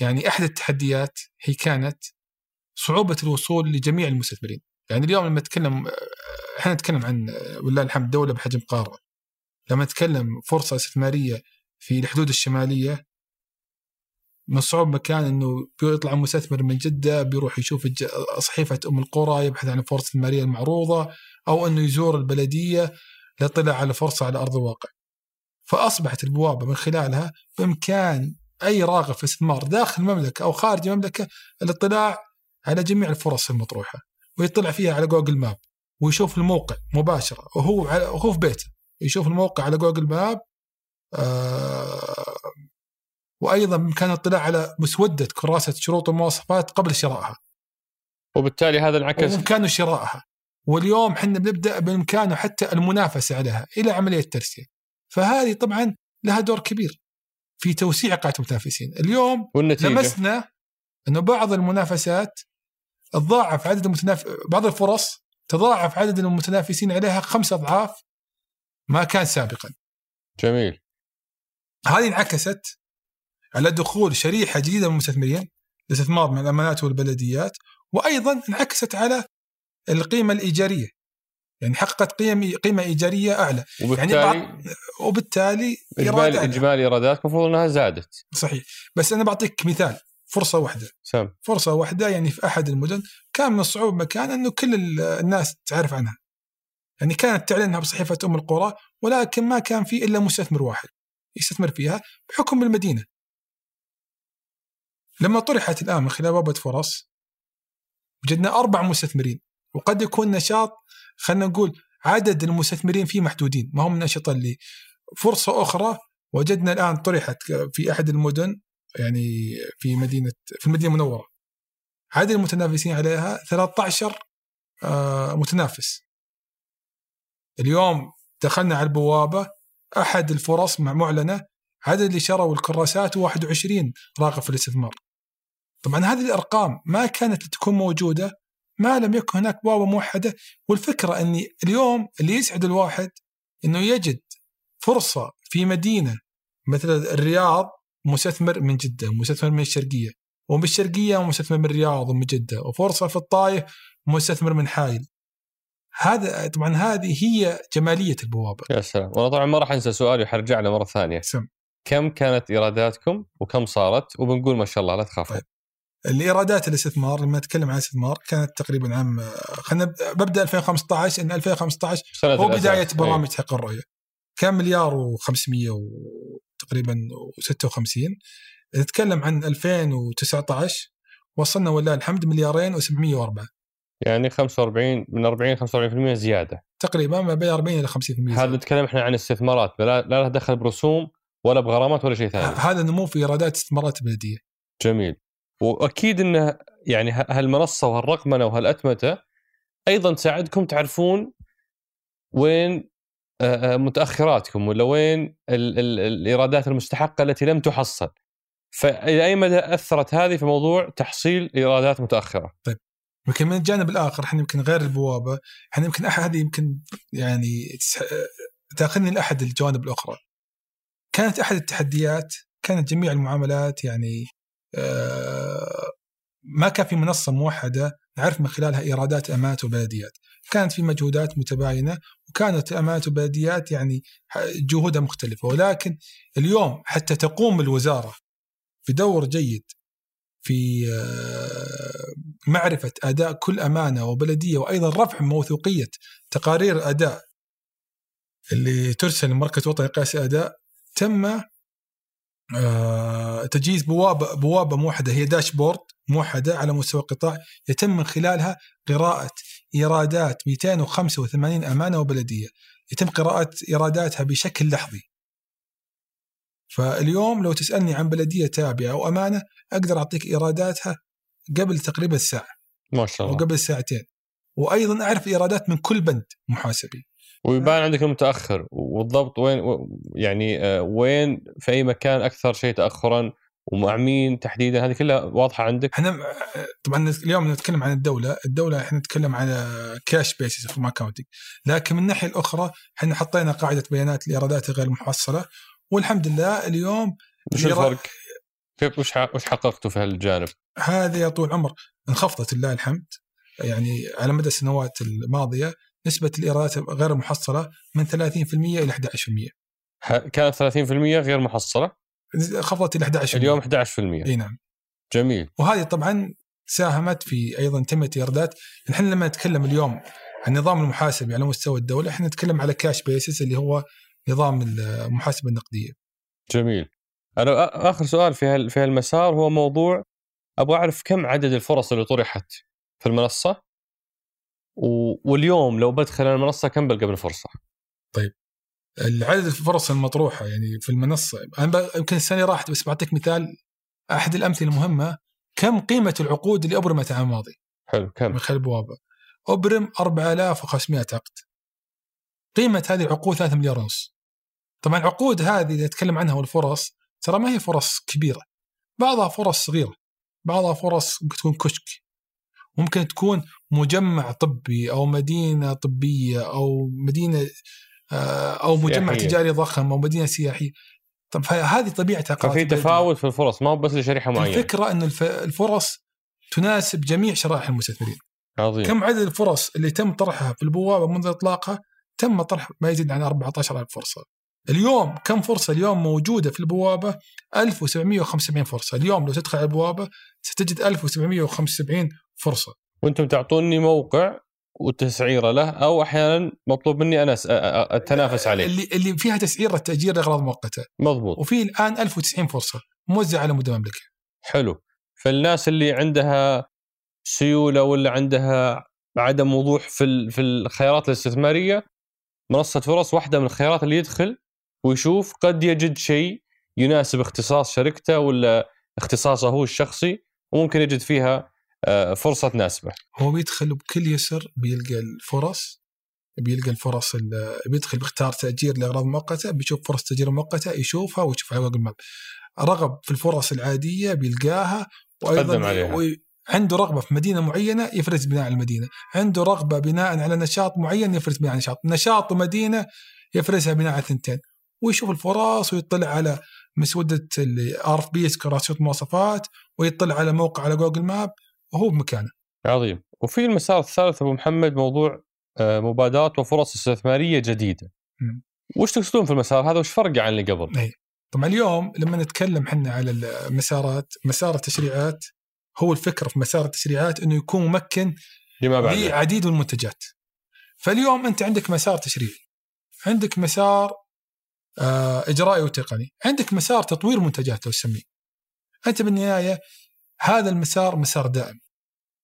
يعني أحد التحديات هي كانت صعوبة الوصول لجميع المستثمرين. يعني اليوم لما نتكلم إحنا نتكلم عن ولله الحمد دولة بحجم قارة. لما نتكلم فرصة استثمارية في الحدود الشمالية من صعوب مكان إنه بيطلع مستثمر من جدة بيروح يشوف صحيفة أم القرى يبحث عن الفرص الاستثماريه المعروضة أو إنه يزور البلدية ليطلع على فرصة على أرض الواقع. فأصبحت البوابة من خلالها بإمكان أي راغب في الاستثمار داخل المملكة أو خارج المملكة الاطلاع على جميع الفرص المطروحة. ويطلع فيها على Google Map ويشوف الموقع مباشرة وهو على وهو في بيته يشوف الموقع على Google Map آه وأيضا بامكانه الاطلاع على مسودة كراسة شروط المواصفات قبل شرائها. وبالتالي هذا انعكس بامكانه شرائها. واليوم إحنا بنبدأ بامكانه حتى المنافسة عليها إلى عملية ترسيل. فهذه طبعا لها دور كبير في توسيع قاعدة المتنافسين. اليوم والنتيجة. لمسنا أنه بعض المنافسات تضاعف عدد المتناف... بعض الفرص تضاعف عدد المتنافسين عليها خمس أضعاف ما كان سابقا. جميل. هذه انعكست على دخول شريحة جديدة من المستثمرين الاستثمار من الأمانات والبلديات وأيضا انعكست على القيمة الإيجارية. يعني حققت قيم قيمة إيجارية أعلى. وبالتالي يعني وبالتالي اجمالي إجمالي إيرادات المفروض أنها زادت. صحيح. بس أنا بعطيك مثال فرصة واحدة. سم. فرصة واحدة يعني في أحد المدن كان من الصعوبة مكان أنه كل الناس تعرف عنها. يعني كانت تعلنها بصحيفة أم القرى ولكن ما كان في إلا مستثمر واحد يستثمر فيها بحكم المدينة. لما طرحت الآن من خلال بابة فرص وجدنا أربع مستثمرين وقد يكون نشاط خلينا نقول عدد المستثمرين فيه محدودين ما هم النشطة اللي فرصة أخرى. وجدنا الآن طرحت في أحد المدن يعني في مدينة في المدينة المنورة عدد المتنافسين عليها 13 آه، متنافس. اليوم دخلنا على البوابة أحد الفرص معلنة عدد اللي شروا الكراسات 21 راغب في الاستثمار. طبعا هذه الأرقام ما كانت تكون موجودة ما لم يكن هناك بوابه موحدة. والفكرة إني اليوم اللي يسعد الواحد إنه يجد فرصة في مدينة مثل الرياض مستثمر من جدة مستثمر من الشرقية. وبالشرقية مستثمر من الرياض ومن جدة. وفرصة في الطايف مستثمر من حايل هذا طبعا هذه هي جمالية البوابة. يا سلام. وأنا طبعا ما راح أنسى سؤالي وحرجع له مرة ثانية. سم. كم كانت إيراداتكم وكم صارت؟ وبنقول ما شاء الله لا تخافوا طيب. الإيرادات الاستثمار لما نتكلم عن الاستثمار كانت تقريبا عام خلينا ببدأ 2015 إن 2015 هو بداية برامج تحقيق الرؤية. كان مليار و500 تقريبا و56 نتكلم عن 2019 وصلنا ولله الحمد مليارين و704 يعني 45 من 40 45% زيادة. تقريبا ما بين 40 إلى 50% هذا نتكلم إحنا عن استثمارات لا لا له دخل برسوم ولا بغرامات ولا شيء ثاني. هذا نمو في إيرادات استثمارات بلدية. جميل. وأكيد انه يعني هالمنصة وهالرقمنة وهالأتمتة أيضا تساعدكم تعرفون وين متأخراتكم ولا وين ال ال الإيرادات المستحقة التي لم تحصل. فالى أي مدى أثرت هذه في موضوع تحصيل إيرادات متأخرة؟ طيب. يمكن من الجانب الآخر إحنا يمكن غير البوابة إحنا يمكن أحد هذه يمكن يعني تأخذني لأحد الجوانب الأخرى. كانت أحد التحديات كانت جميع المعاملات يعني آه، ما كان في منصة موحدة نعرف من خلالها إيرادات أمانات وبلديات. كانت في مجهودات متباينة وكانت الامانات والبلديات يعني جهودها مختلفة. ولكن اليوم حتى تقوم الوزارة بدور جيد في آه، معرفة أداء كل أمانة وبلدية وأيضا رفع موثوقية تقارير أداء اللي ترسل لمركز وطني لقياس الاداء تم آه، تجهيز بوابة بوابة موحدة هي داشبورد موحدة على مستوى القطاع يتم من خلالها قراءة إيرادات 285 أمانة وبلدية. يتم قراءة إيراداتها بشكل لحظي. فاليوم لو تسألني عن بلدية تابعة أو أمانة أقدر أعطيك إيراداتها قبل تقريبا ساعة ما شاء الله. وقبل ساعتين. وأيضا أعرف إيرادات من كل بند محاسبي. ويبان عندك المتاخر والضبط وين يعني آه، وين في أي مكان أكثر شيء تاخرا ومع مين تحديدا هذه كلها واضحة عندك؟ إحنا طبعا اليوم نتكلم عن الدولة. الدولة إحنا نتكلم على cash basis في accounting لكن من الناحية الأخرى إحنا حطينا قاعدة بيانات الايرادات غير المحصله والحمد لله اليوم وش الفرق؟ كيف وش وش حققتوا في هالجانب؟ هذه يا طول العمر انخفضت لله الحمد. يعني على مدى السنوات الماضية نسبة الإيرادات غير المحصلة من 30% إلى 11% كانت 30% غير محصلة؟ خفضت إلى 11% اليوم 11% إي نعم. جميل. وهذه طبعا ساهمت في أيضا تنميه إيرادات. نحن لما نتكلم اليوم عن نظام المحاسبه على مستوى الدولة إحنا نتكلم على كاش بيسس اللي هو نظام المحاسبة النقدية. جميل. أنا آخر سؤال في في هالمسار هو موضوع أبغى أعرف كم عدد الفرص اللي طرحت في المنصة؟ واليوم لو بدخل المنصة كم بلقى من فرصه؟ طيب العدد الفرص المطروحة يعني في المنصة أنا يمكن السنة راحت بس بعطيك مثال أحد الأمثلة المهمة كم قيمة العقود اللي أبرمت العام الماضي؟ حلو كم؟ من خلال البوابه أبرم 4500 عقد قيمة هذه العقود 3 مليار ونص طبعا العقود هذه اللي نتكلم عنها والفرص ترى ما هي فرص كبيرة بعضها فرص صغيرة بعضها فرص تكون كشك ممكن تكون مجمع طبي أو مدينة طبية أو مدينة آه، أو مجمع سياحية. تجاري ضخم أو مدينة سياحية. طب فهذه طبيعة عقارات ففي. تفاوت في الفرص ما هو بس لشريحة معينة. الفكرة انه الف- الفرص تناسب جميع شرائح المستثمرين عظيم. كم عدد الفرص اللي تم طرحها في البوابة منذ إطلاقها؟ تم طرح ما يزيد عن 14000 فرصة. اليوم كم فرصة اليوم موجودة في البوابة؟ 1775 فرصة. اليوم لو تدخل على البوابة ستجد 1775 فرصة. وأنتم تعطوني موقع وتسعيرة له أو أحيانا مطلوب مني أنا أتنافس عليه. اللي اللي فيها تسعير التاجير لأغراض مؤقتة. مضبوط. وفي الآن 1090 فرصة موزعة على مدى المملكة. حلو. فالناس اللي عندها سيولة ولا عندها عدم وضوح في في الخيارات الاستثمارية منصة فرص واحدة من الخيارات اللي يدخل ويشوف قد يجد شيء يناسب اختصاص شركته ولا اختصاصه هو الشخصي وممكن يجد فيها آه، فرصة تناسبه هو بيدخل بكل يسر بيلقى الفرص بيلقى الفرص ال- بيدخل بيختار تأجير لأغراض مؤقتة بيشوف فرص تأجير مؤقتة يشوفها ويشوف على جوجل ماب رغب في الفرص العادية بيلقاها تقدم عليها. وي- عنده رغبة في مدينة معينة يفرز بناء على المدينة، عنده رغبة بناء على نشاط معين يفرز بناء على نشاط، نشاط ومدينة يفرزها بناء على ثنتين، ويشوف الفرص ويطلع على مسوده RFP كراسة مواصفات ويطلع على موقع على Google Map وهو بمكانه. عظيم. وفي المسار الثالث أبو محمد موضوع آه، مبادرات وفرص استثمارية جديدة. مم. وش تقصدون في المسار هذا؟ وش فرقه عن اللي قبل؟ طبعا اليوم لما نتكلم إحنا على المسارات مسار التشريعات هو الفكرة في مسار التشريعات إنه يكون ممكن لما بعد لعديد من المنتجات. فاليوم أنت عندك مسار تشريعي. عندك مسار اجرائي وتقني عندك مسار تطوير منتجات لو تسميه أنت بالنهاية هذا المسار مسار دائم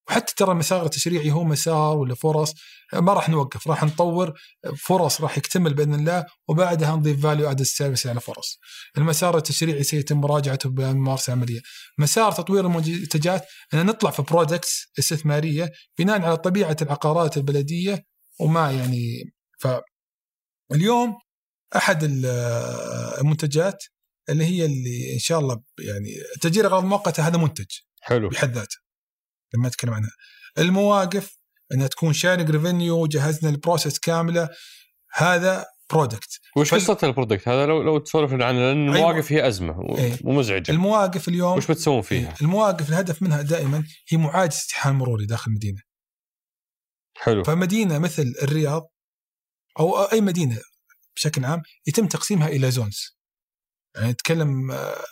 وحتى ترى المسار التشريعي هو مسار ولا فرص ما راح نوقف راح نطور فرص راح يكتمل بإذن الله وبعدها نضيف value add service على فرص. المسار التشريعي سيتم مراجعته بالممارسه العملية. مسار تطوير المنتجات إن نطلع في products استثمارية بناء على طبيعة العقارات البلدية وما يعني ف اليوم أحد ال- المنتجات اللي هي اللي إن شاء الله يعني تأجير لأغراض مؤقتة هذا منتج حلو. بحد ذاته لما اتكلم عنها. المواقف إنها تكون sharing revenue جهزنا ال process كاملة هذا product وش فال- قصة ال product هذا لو لو تسولف لنا عنه لأن المواقف هي أزمة أيوة. ومزعجة. المواقف اليوم وش بتسوون فيها؟ المواقف الهدف منها دائما هي معالجة استحال مروري داخل المدينة. حلو. فمدينة مثل الرياض أو أي مدينة بشكل عام يتم تقسيمها إلى zones يعني نتكلم آه،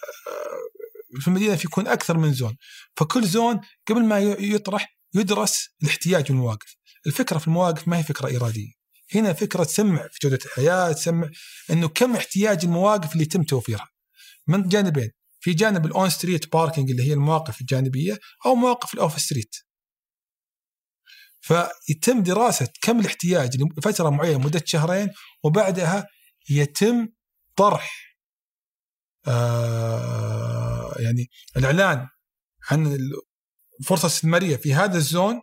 في المدينة في يكون أكثر من zone فكل zone قبل ما يطرح يدرس الاحتياج والمواقف. الفكرة في المواقف ما هي فكرة إيرادية. هنا فكرة تسمع في جودة الحياة تسمع إنه كم احتياج المواقف اللي يتم توفيرها. من جانبين في جانب ال on street parking اللي هي المواقف الجانبية أو مواقف ال off street فيتم دراسة كم الاحتياج لفترة معينة مدة شهرين وبعدها يتم طرح آه يعني الإعلان عن الفرصة الاستثمارية في هذا ال zone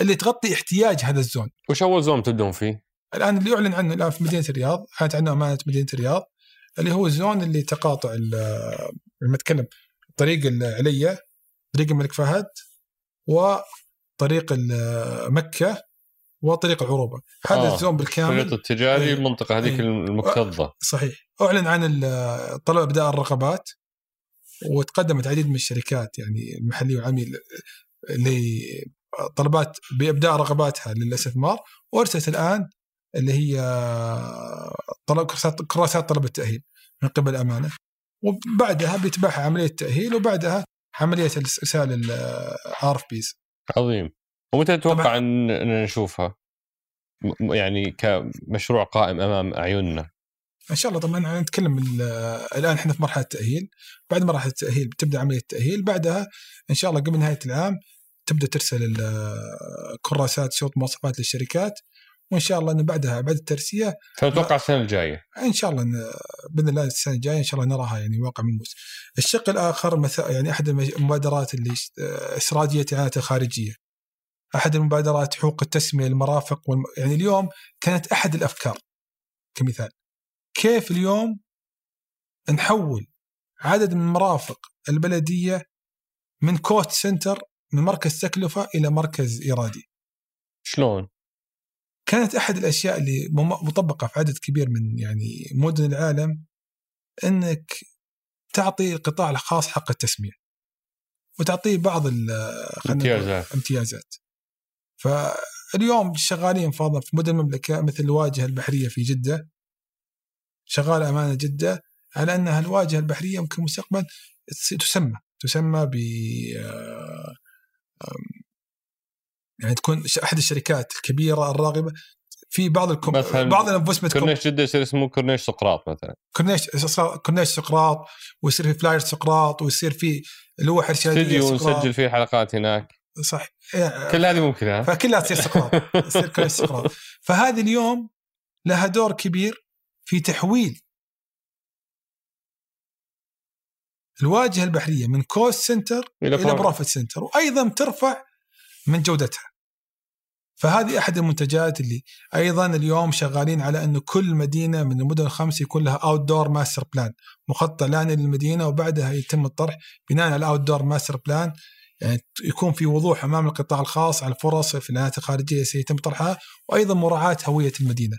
اللي تغطي احتياج هذا ال zone وش أول zone تبدون فيه؟ الآن اللي يعلن عنه الآن في مدينة الرياض اعلنت عنه أمانة مدينة الرياض اللي هو الزون اللي تقاطع لما أتكلم طريق العليه طريق الملك فهد وطريق ال- مكة وطريق العروبة. هذا آه، الخريطه بالكامل. التجاري أي. المنطقة هذيك أي. المكتظة. صحيح. أعلن عن طلب إبداء الرغبات وتقدمت عديد من الشركات يعني المحليه والعالميه لطلبات بإبداء رغباتها للاستثمار وأرسلت الآن اللي هي طلب كراسات طلب التأهيل من قبل أمانة. وبعدها بيتبعها عملية تاهيل وبعدها عملية إرسال الار بيز. عظيم. ومتى تتوقع. ان نشوفها؟ يعني كمشروع قائم أمام أعيننا. إن شاء الله طبعا نتكلم ال- الآن إحنا في مرحلة التأهيل. بعد مرحلة التأهيل بتبدا عملية التأهيل. بعدها إن شاء الله قبل نهاية العام تبدأ ترسل كراسات شروط مواصفات للشركات. وإن شاء الله إنه بعدها بعد الترسية فنتوقع السنة الجاية إن شاء الله بإذن الله السنة الجاية إن شاء الله نراها يعني واقع ملموس. الشق الآخر مث- يعني أحد المبادرات اللي استراتيجيه الاعانه الخارجيه. أحد المبادرات حقوق التسمية للمرافق والم... يعني اليوم كانت أحد الأفكار كمثال. كيف اليوم نحول عدد من المرافق البلدية من cost center من مركز تكلفة إلى مركز إيرادي. شلون؟ كانت أحد الأشياء اللي مطبقة في عدد كبير من يعني مدن العالم إنك تعطي القطاع الخاص حق التسميه وتعطيه بعض امتيازات. امتيازات. فاليوم شغالين أفاضل في مدن المملكة مثل الواجهة البحرية في جدة. شغالة أمانة جدة على انها الواجهه البحرية يمكن مستقبلا تسمى تسمى ب آه، يعني تكون أحد الشركات الكبيرة الراغبة في بعض الكم... بعض الـ investment كورنيش جدة يصير اسمه كورنيش سقراط مثلا. كورنيش كورنيش سقراط ويصير في flyer سقراط ويصير في لوح أرشادية استديو نسجل فيه حلقات هناك. صح. كل هذه ممكن ها؟ فكلها تصير سقراط. تصير كورنيش سقراط. فهذه اليوم لها دور كبير في تحويل الواجهة البحرية من cost center إلى, إلى profit center وأيضا ترفع من جودتها. فهذه أحد المنتجات اللي أيضا اليوم شغالين على انه كل مدينة من المدن الخمس يكون لها outdoor master plan مخطط اعلاني للمدينه وبعدها يتم الطرح بناء على الـ outdoor master plan يعني يكون في وضوح أمام القطاع الخاص على الفرص في الاعلانات الخارجية سيتم طرحها وأيضا مراعاة هوية المدينة.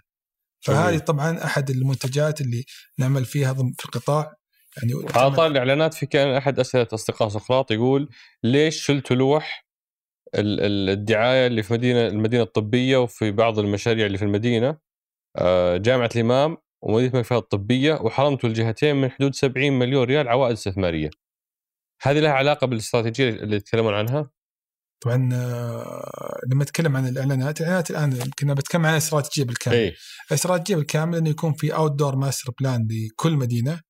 فهذه طبعا أحد المنتجات اللي نعمل فيها في القطاع. يعني على طار الإعلانات في كان أحد أسئلة أصدقاء سقراط يقول ليش شلتوا لوح الدعاية اللي في مدينة المدينة الطبية وفي بعض المشاريع اللي في المدينة آه، جامعة الإمام ومدينة المكفاه الطبية وحرمتوا الجهتين من حدود 70 مليون ريال عوائد استثمارية. هذه لها علاقة بالاستراتيجية اللي يتكلمون عنها؟ طبعا آه، لما أتكلم عن الإعلانات الاعلانات الآن كنا بتكلم عن الاستراتيجيه بالكامل. إيه؟ الاستراتيجيه بالكامل إنه يكون في outdoor master plan لكل مدينة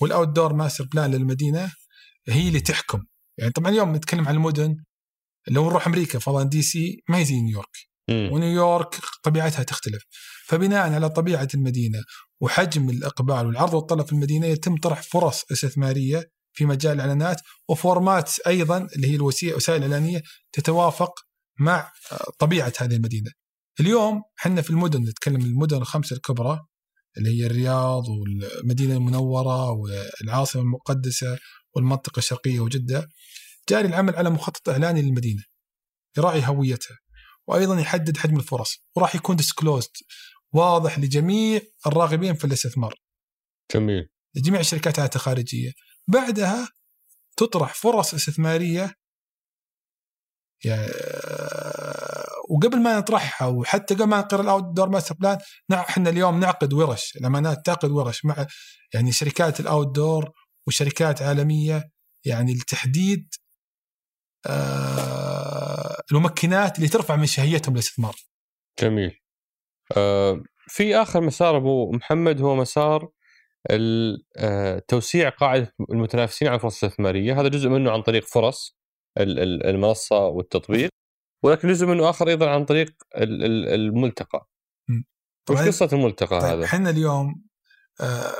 والـ outdoor master plan للمدينة هي اللي تحكم يعني طبعا اليوم نتكلم عن المدن لو نروح أمريكا فرضا دي سي ما هي زي نيويورك ونيويورك طبيعتها تختلف. فبناء على طبيعة المدينة وحجم الإقبال والعرض والطلب في المدينة يتم طرح فرص استثمارية في مجال الإعلانات و format أيضا اللي هي الوسائل الإعلانية تتوافق مع طبيعة هذه المدينة. اليوم إحنا في المدن نتكلم المدن الخمسة الكبرى اللي هي الرياض والمدينة المنورة والعاصمة المقدسة والمنطقة الشرقية وجدة. جاري العمل على مخطط اعلاني للمدينة يراعي هويتها وأيضا يحدد حجم الفرص وراح يكون disclosed واضح لجميع الراغبين في الاستثمار. جميل. لجميع الشركات الخارجية. بعدها تطرح فرص استثمارية يعني وقبل ما نطرحها وحتى قبل ما نقرأ الـ outdoor master plan إحنا اليوم نعقد ورش الأمانات تعقد ورش مع يعني شركات الـ outdoor وشركات عالمية يعني لتحديد الممكنات اللي ترفع من شهيتهم للاستثمار. جميل. آه في آخر مسار أبو محمد هو مسار آه، توسيع قاعدة المتنافسين على الفرص الاستثمارية، هذا جزء منه عن طريق فرص المنصة والتطبيق ولكن جزء منه آخر أيضا عن طريق الملتقى. وش قصة الملتقى طيب هذا؟ إحنا اليوم آه،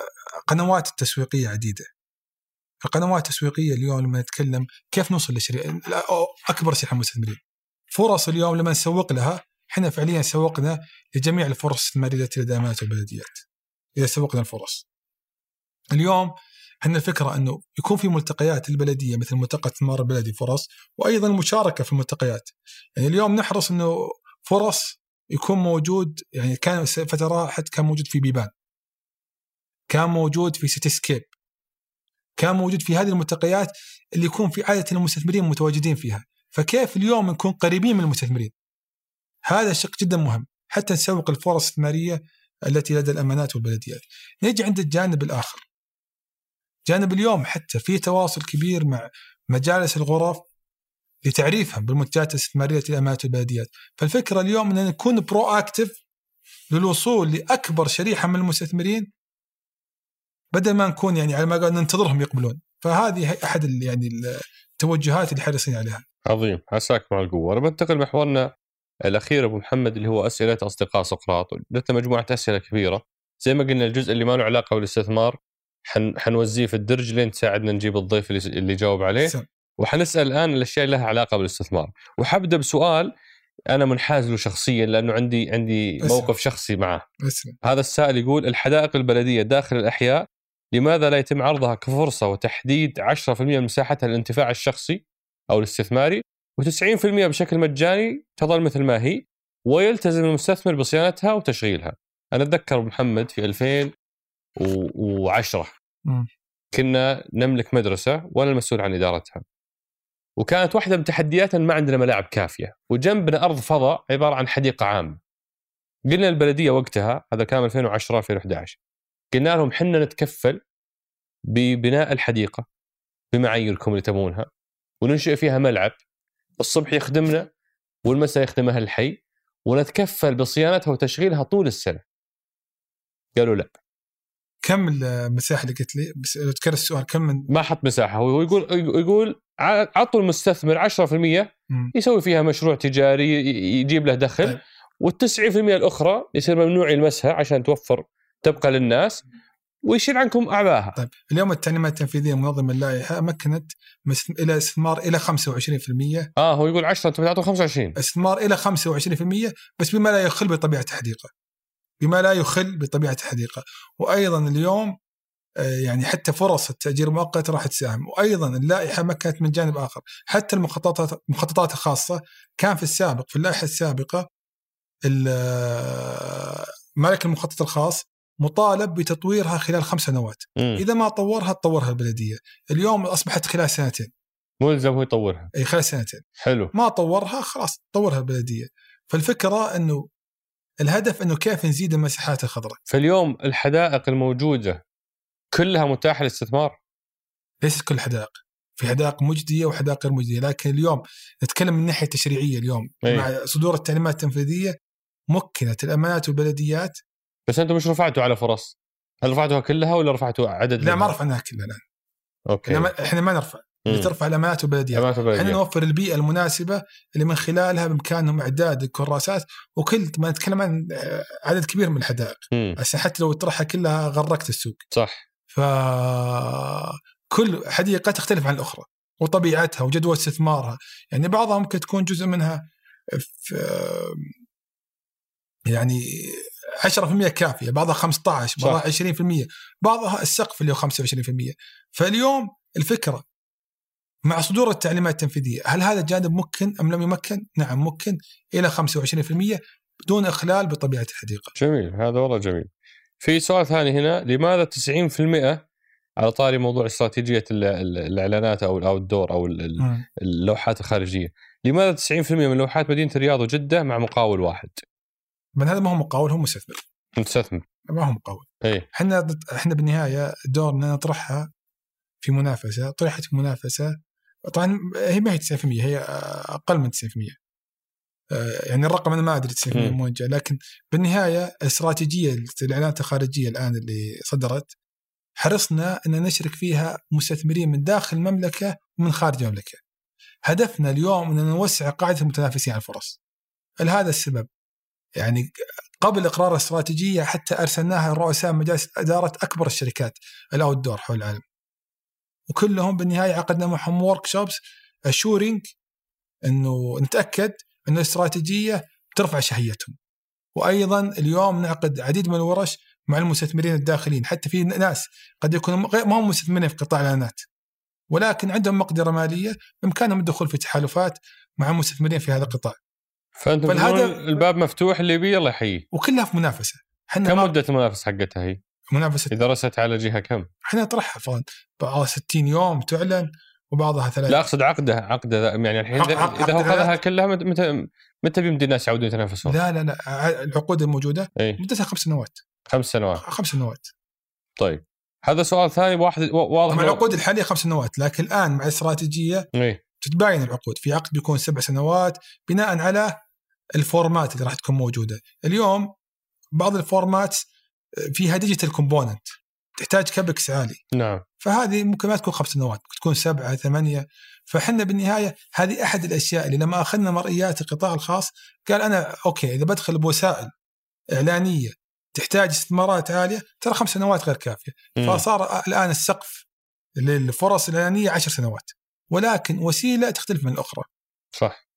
قنوات التسويقيه عديدة. القنوات التسويقيه اليوم لما نتكلم كيف نوصل لشريحه أكبر شريحة المستثمرين. فرص اليوم لما نسوق لها إحنا فعليا سوقنا لجميع الفرص الاستثماريه التي لدى والبلديات إذا سوقنا الفرص. اليوم إحنا الفكرة أنه يكون في ملتقيات البلدية مثل ملتقى استثمار البلدي فرص وأيضا المشاركة في الملتقيات. يعني اليوم نحرص أنه فرص يكون موجود يعني كان فترة حتى كان موجود في بيبان. كان موجود في سيتي سكيب. كان موجود في هذه الملتقيات اللي يكون في عادة المستثمرين متواجدين فيها. فكيف اليوم نكون قريبين من المستثمرين؟ هذا شق جدا مهم حتى نسوق الفرص الاستثمارية التي لدى الأمانات والبلديات. نجي عند الجانب الآخر. جانب اليوم حتى في تواصل كبير مع مجالس الغرف لتعريفهم بالمنتجات الاستثمارية للأمانات والبلديات. فالفكرة اليوم ان نكون برو اكتف للوصول لأكبر شريحة من المستثمرين بدل ما نكون يعني على ما قال ننتظرهم يقبلون. فهذه أحد يعني التوجهات اللي حريصين عليها. عظيم. عساك مع القوة. أنا بنتقل محورنا الأخير أبو محمد اللي هو أسئلة أصدقاء سقراط. لدينا مجموعة أسئلة كبيرة. زي ما قلنا الجزء اللي ما له علاقة بالاستثمار حن حنوزيه في الدرج لين تساعدنا نجيب الضيف اللي, اللي جاوب عليه. سم. وحنسأل الآن الأشياء اللي لها علاقة بالاستثمار. وحبدأ بسؤال أنا منحاز له شخصيا لأنه عندي عندي موقف شخصي معه. هذا السائل يقول الحدائق البلدية داخل الأحياء لماذا لا يتم عرضها كفرصة وتحديد 10% من مساحتها للانتفاع الشخصي أو الاستثماري و90% بشكل مجاني تظل مثل ما هي ويلتزم المستثمر بصيانتها وتشغيلها. أنا أتذكر محمد في 2010 مم. كنا نملك مدرسة وأنا المسؤول عن إدارتها وكانت واحدة من تحدياتنا ما عندنا ملاعب كافية وجنبنا أرض فضاء عبارة عن حديقة عامة قلنا البلديه وقتها هذا كان 2010 2011 قلنا لهم حنا نتكفل ببناء الحديقة بمعاييركم اللي تبونها وننشئ فيها ملعب الصبح يخدمنا والمساء يخدم أهل الحي ونتكفل بصيانتها وتشغيلها طول السنة قالوا لا كم المساحة اللي قلت لي بس لو تكرر السؤال كم من ما حط مساحة هو يقول يقول عطوا المستثمر 10% مم. يسوي فيها مشروع تجاري يجيب له دخل طيب. وال90% الأخرى يصير ممنوع يلمسها عشان توفر تبقى للناس ويشيل عنكم اعباءها طيب اليوم التعليمات التنفيذية منظمة اللائحه مكنت إلى استثمار إلى 25% آه هو يقول 10 أنتم بتعطوا 25 استثمار إلى 25% بس بما لا يخل بطبيعة الحديقه بما لا يخل بطبيعة الحديقه وأيضا اليوم آه، يعني حتى فرص التأجير المؤقت راح تساهم. وأيضا اللائحة مكنت من جانب آخر. حتى المخططات المخططات الخاصة كان في السابق في اللائحة السابقة ال- آه، مالك المخطط الخاص مطالب بتطويرها خلال خمس سنوات. مم. إذا ما طورها تطورها البلدية. اليوم أصبحت خلال سنتين. ملزم هو يطورها. أي خلال سنتين. حلو. ما طورها خلاص طورها البلدية. فالفكرة إنه الهدف إنه كيف نزيد المساحات الخضراء. فاليوم الحدائق الموجودة كلها متاحة للاستثمار؟ ليست كل الحدائق في حدائق مجدية وحدائق غير مجدية. لكن اليوم نتكلم من الناحيه التشريعيه اليوم. أي. مع صدور التعليمات التنفيذية مكنت الأمانات والبلديات بس أنتم مش رفعتوا على فرص. هل رفعتوها كلها ولا رفعتوا عدد لا ما؟ رفعناها كلها الآن. أوكي. إحنا ما- إحنا ما نرفع. اللي ترفع الامانات أمانات إحنا. نوفر البيئة المناسبة اللي من خلالها بإمكانهم إعداد الكراسات. وكل ما نتكلم عن آه، عدد كبير من الحدائق. هسه حتى لو تطرحها كلها غرقت السوق. صح. ف كل حديقة تختلف عن الأخرى. وطبيعتها وجدول استثمارها. يعني بعضها ممكن تكون جزء منها في يعني 10% كافية بعضها 15 صح. بعضها 20% بعضها السقف اللي هو 25% فاليوم الفكرة مع صدور التعليمات التنفيذية هل هذا الجانب ممكن أم لم يمكن؟ نعم ممكن إلى 25% بدون إخلال بطبيعة الحديقة. جميل هذا والله جميل في سؤال ثاني هنا لماذا 90% على طاري موضوع استراتيجية ال- ال- الإعلانات أو أو الدور أو. اللوحات الخارجية لماذا 90% من لوحات مدينة الرياض وجدة مع مقاول واحد من هذا ما هو مقاول هو مستثمر مستثمر ما هو مقاول. إحنا إحنا بالنهاية دورنا نطرحها في منافسة طرحت في منافسة طبعا هي ما هي 90% هي أقل من 90% آه، يعني الرقم أنا ما أدري 90% مم. من وين جاء لكن بالنهاية الاستراتيجيه الإعلانات الخارجية الآن اللي صدرت حرصنا إن نشرك فيها مستثمرين من داخل المملكة ومن خارج المملكة. هدفنا اليوم ان نوسع قاعدة المتنافسين على الفرص. لهذا السبب يعني قبل إقرار الاستراتيجيه حتى أرسلناها لرؤساء مجالس إدارة أكبر الشركات الأوت دور حول العالم. وكلهم بالنهاية عقدنا معهم workshops ensuring إنه نتأكد إن الاستراتيجية ترفع شهيتهم. وأيضا اليوم نعقد عديد من الورش مع المستثمرين الداخلين حتى في ناس قد يكونوا غير ما هم مستثمرين في قطاع الإعلانات ولكن عندهم مقدرة مالية بإمكانهم الدخول في تحالفات مع المستثمرين في هذا القطاع فانتم فالهدف- الباب مفتوح اللي يبي الله يحييه وكلها في منافسة. إحنا كم ما- مدة المنافسة حقتها هي؟ منافسة إذا رست على جهة كم؟ إحنا نطرحها فضل بعضها 60 يوم تعلن وبعضها ثلاث لا أقصد عقده عقده يعني الحين اذا هو عقد خذها الإعلان. كلها متى متى بيمدي الناس يعودون يتنافسون؟ لا لا لا العقود الموجودة إي. مدتها خمس سنوات. خمس سنوات. خمس سنوات. طيب. هذا سؤال ثاني واحد واضح طبعا العقود الحالية خمس سنوات لكن الآن مع الاستراتيجيه إي. تتباين العقود. في عقد بيكون سبع سنوات بناء على الـ format اللي راح تكون موجودة. اليوم بعض الـ format فيها digital component تحتاج CAPEX عالي. نعم. فهذه ممكن ما تكون خمس سنوات ممكن تكون سبعة ثمانية. فحنا بالنهاية هذه أحد الأشياء اللي لما أخذنا مرئيات القطاع الخاص قال أنا okay إذا بدخل بوسائل إعلانية تحتاج استثمارات عالية ترى خمس سنوات غير كافية. مم. فصار الآن السقف للفرص الإعلانية عشر سنوات. ولكن وسيلة تختلف من الأخرى. صح.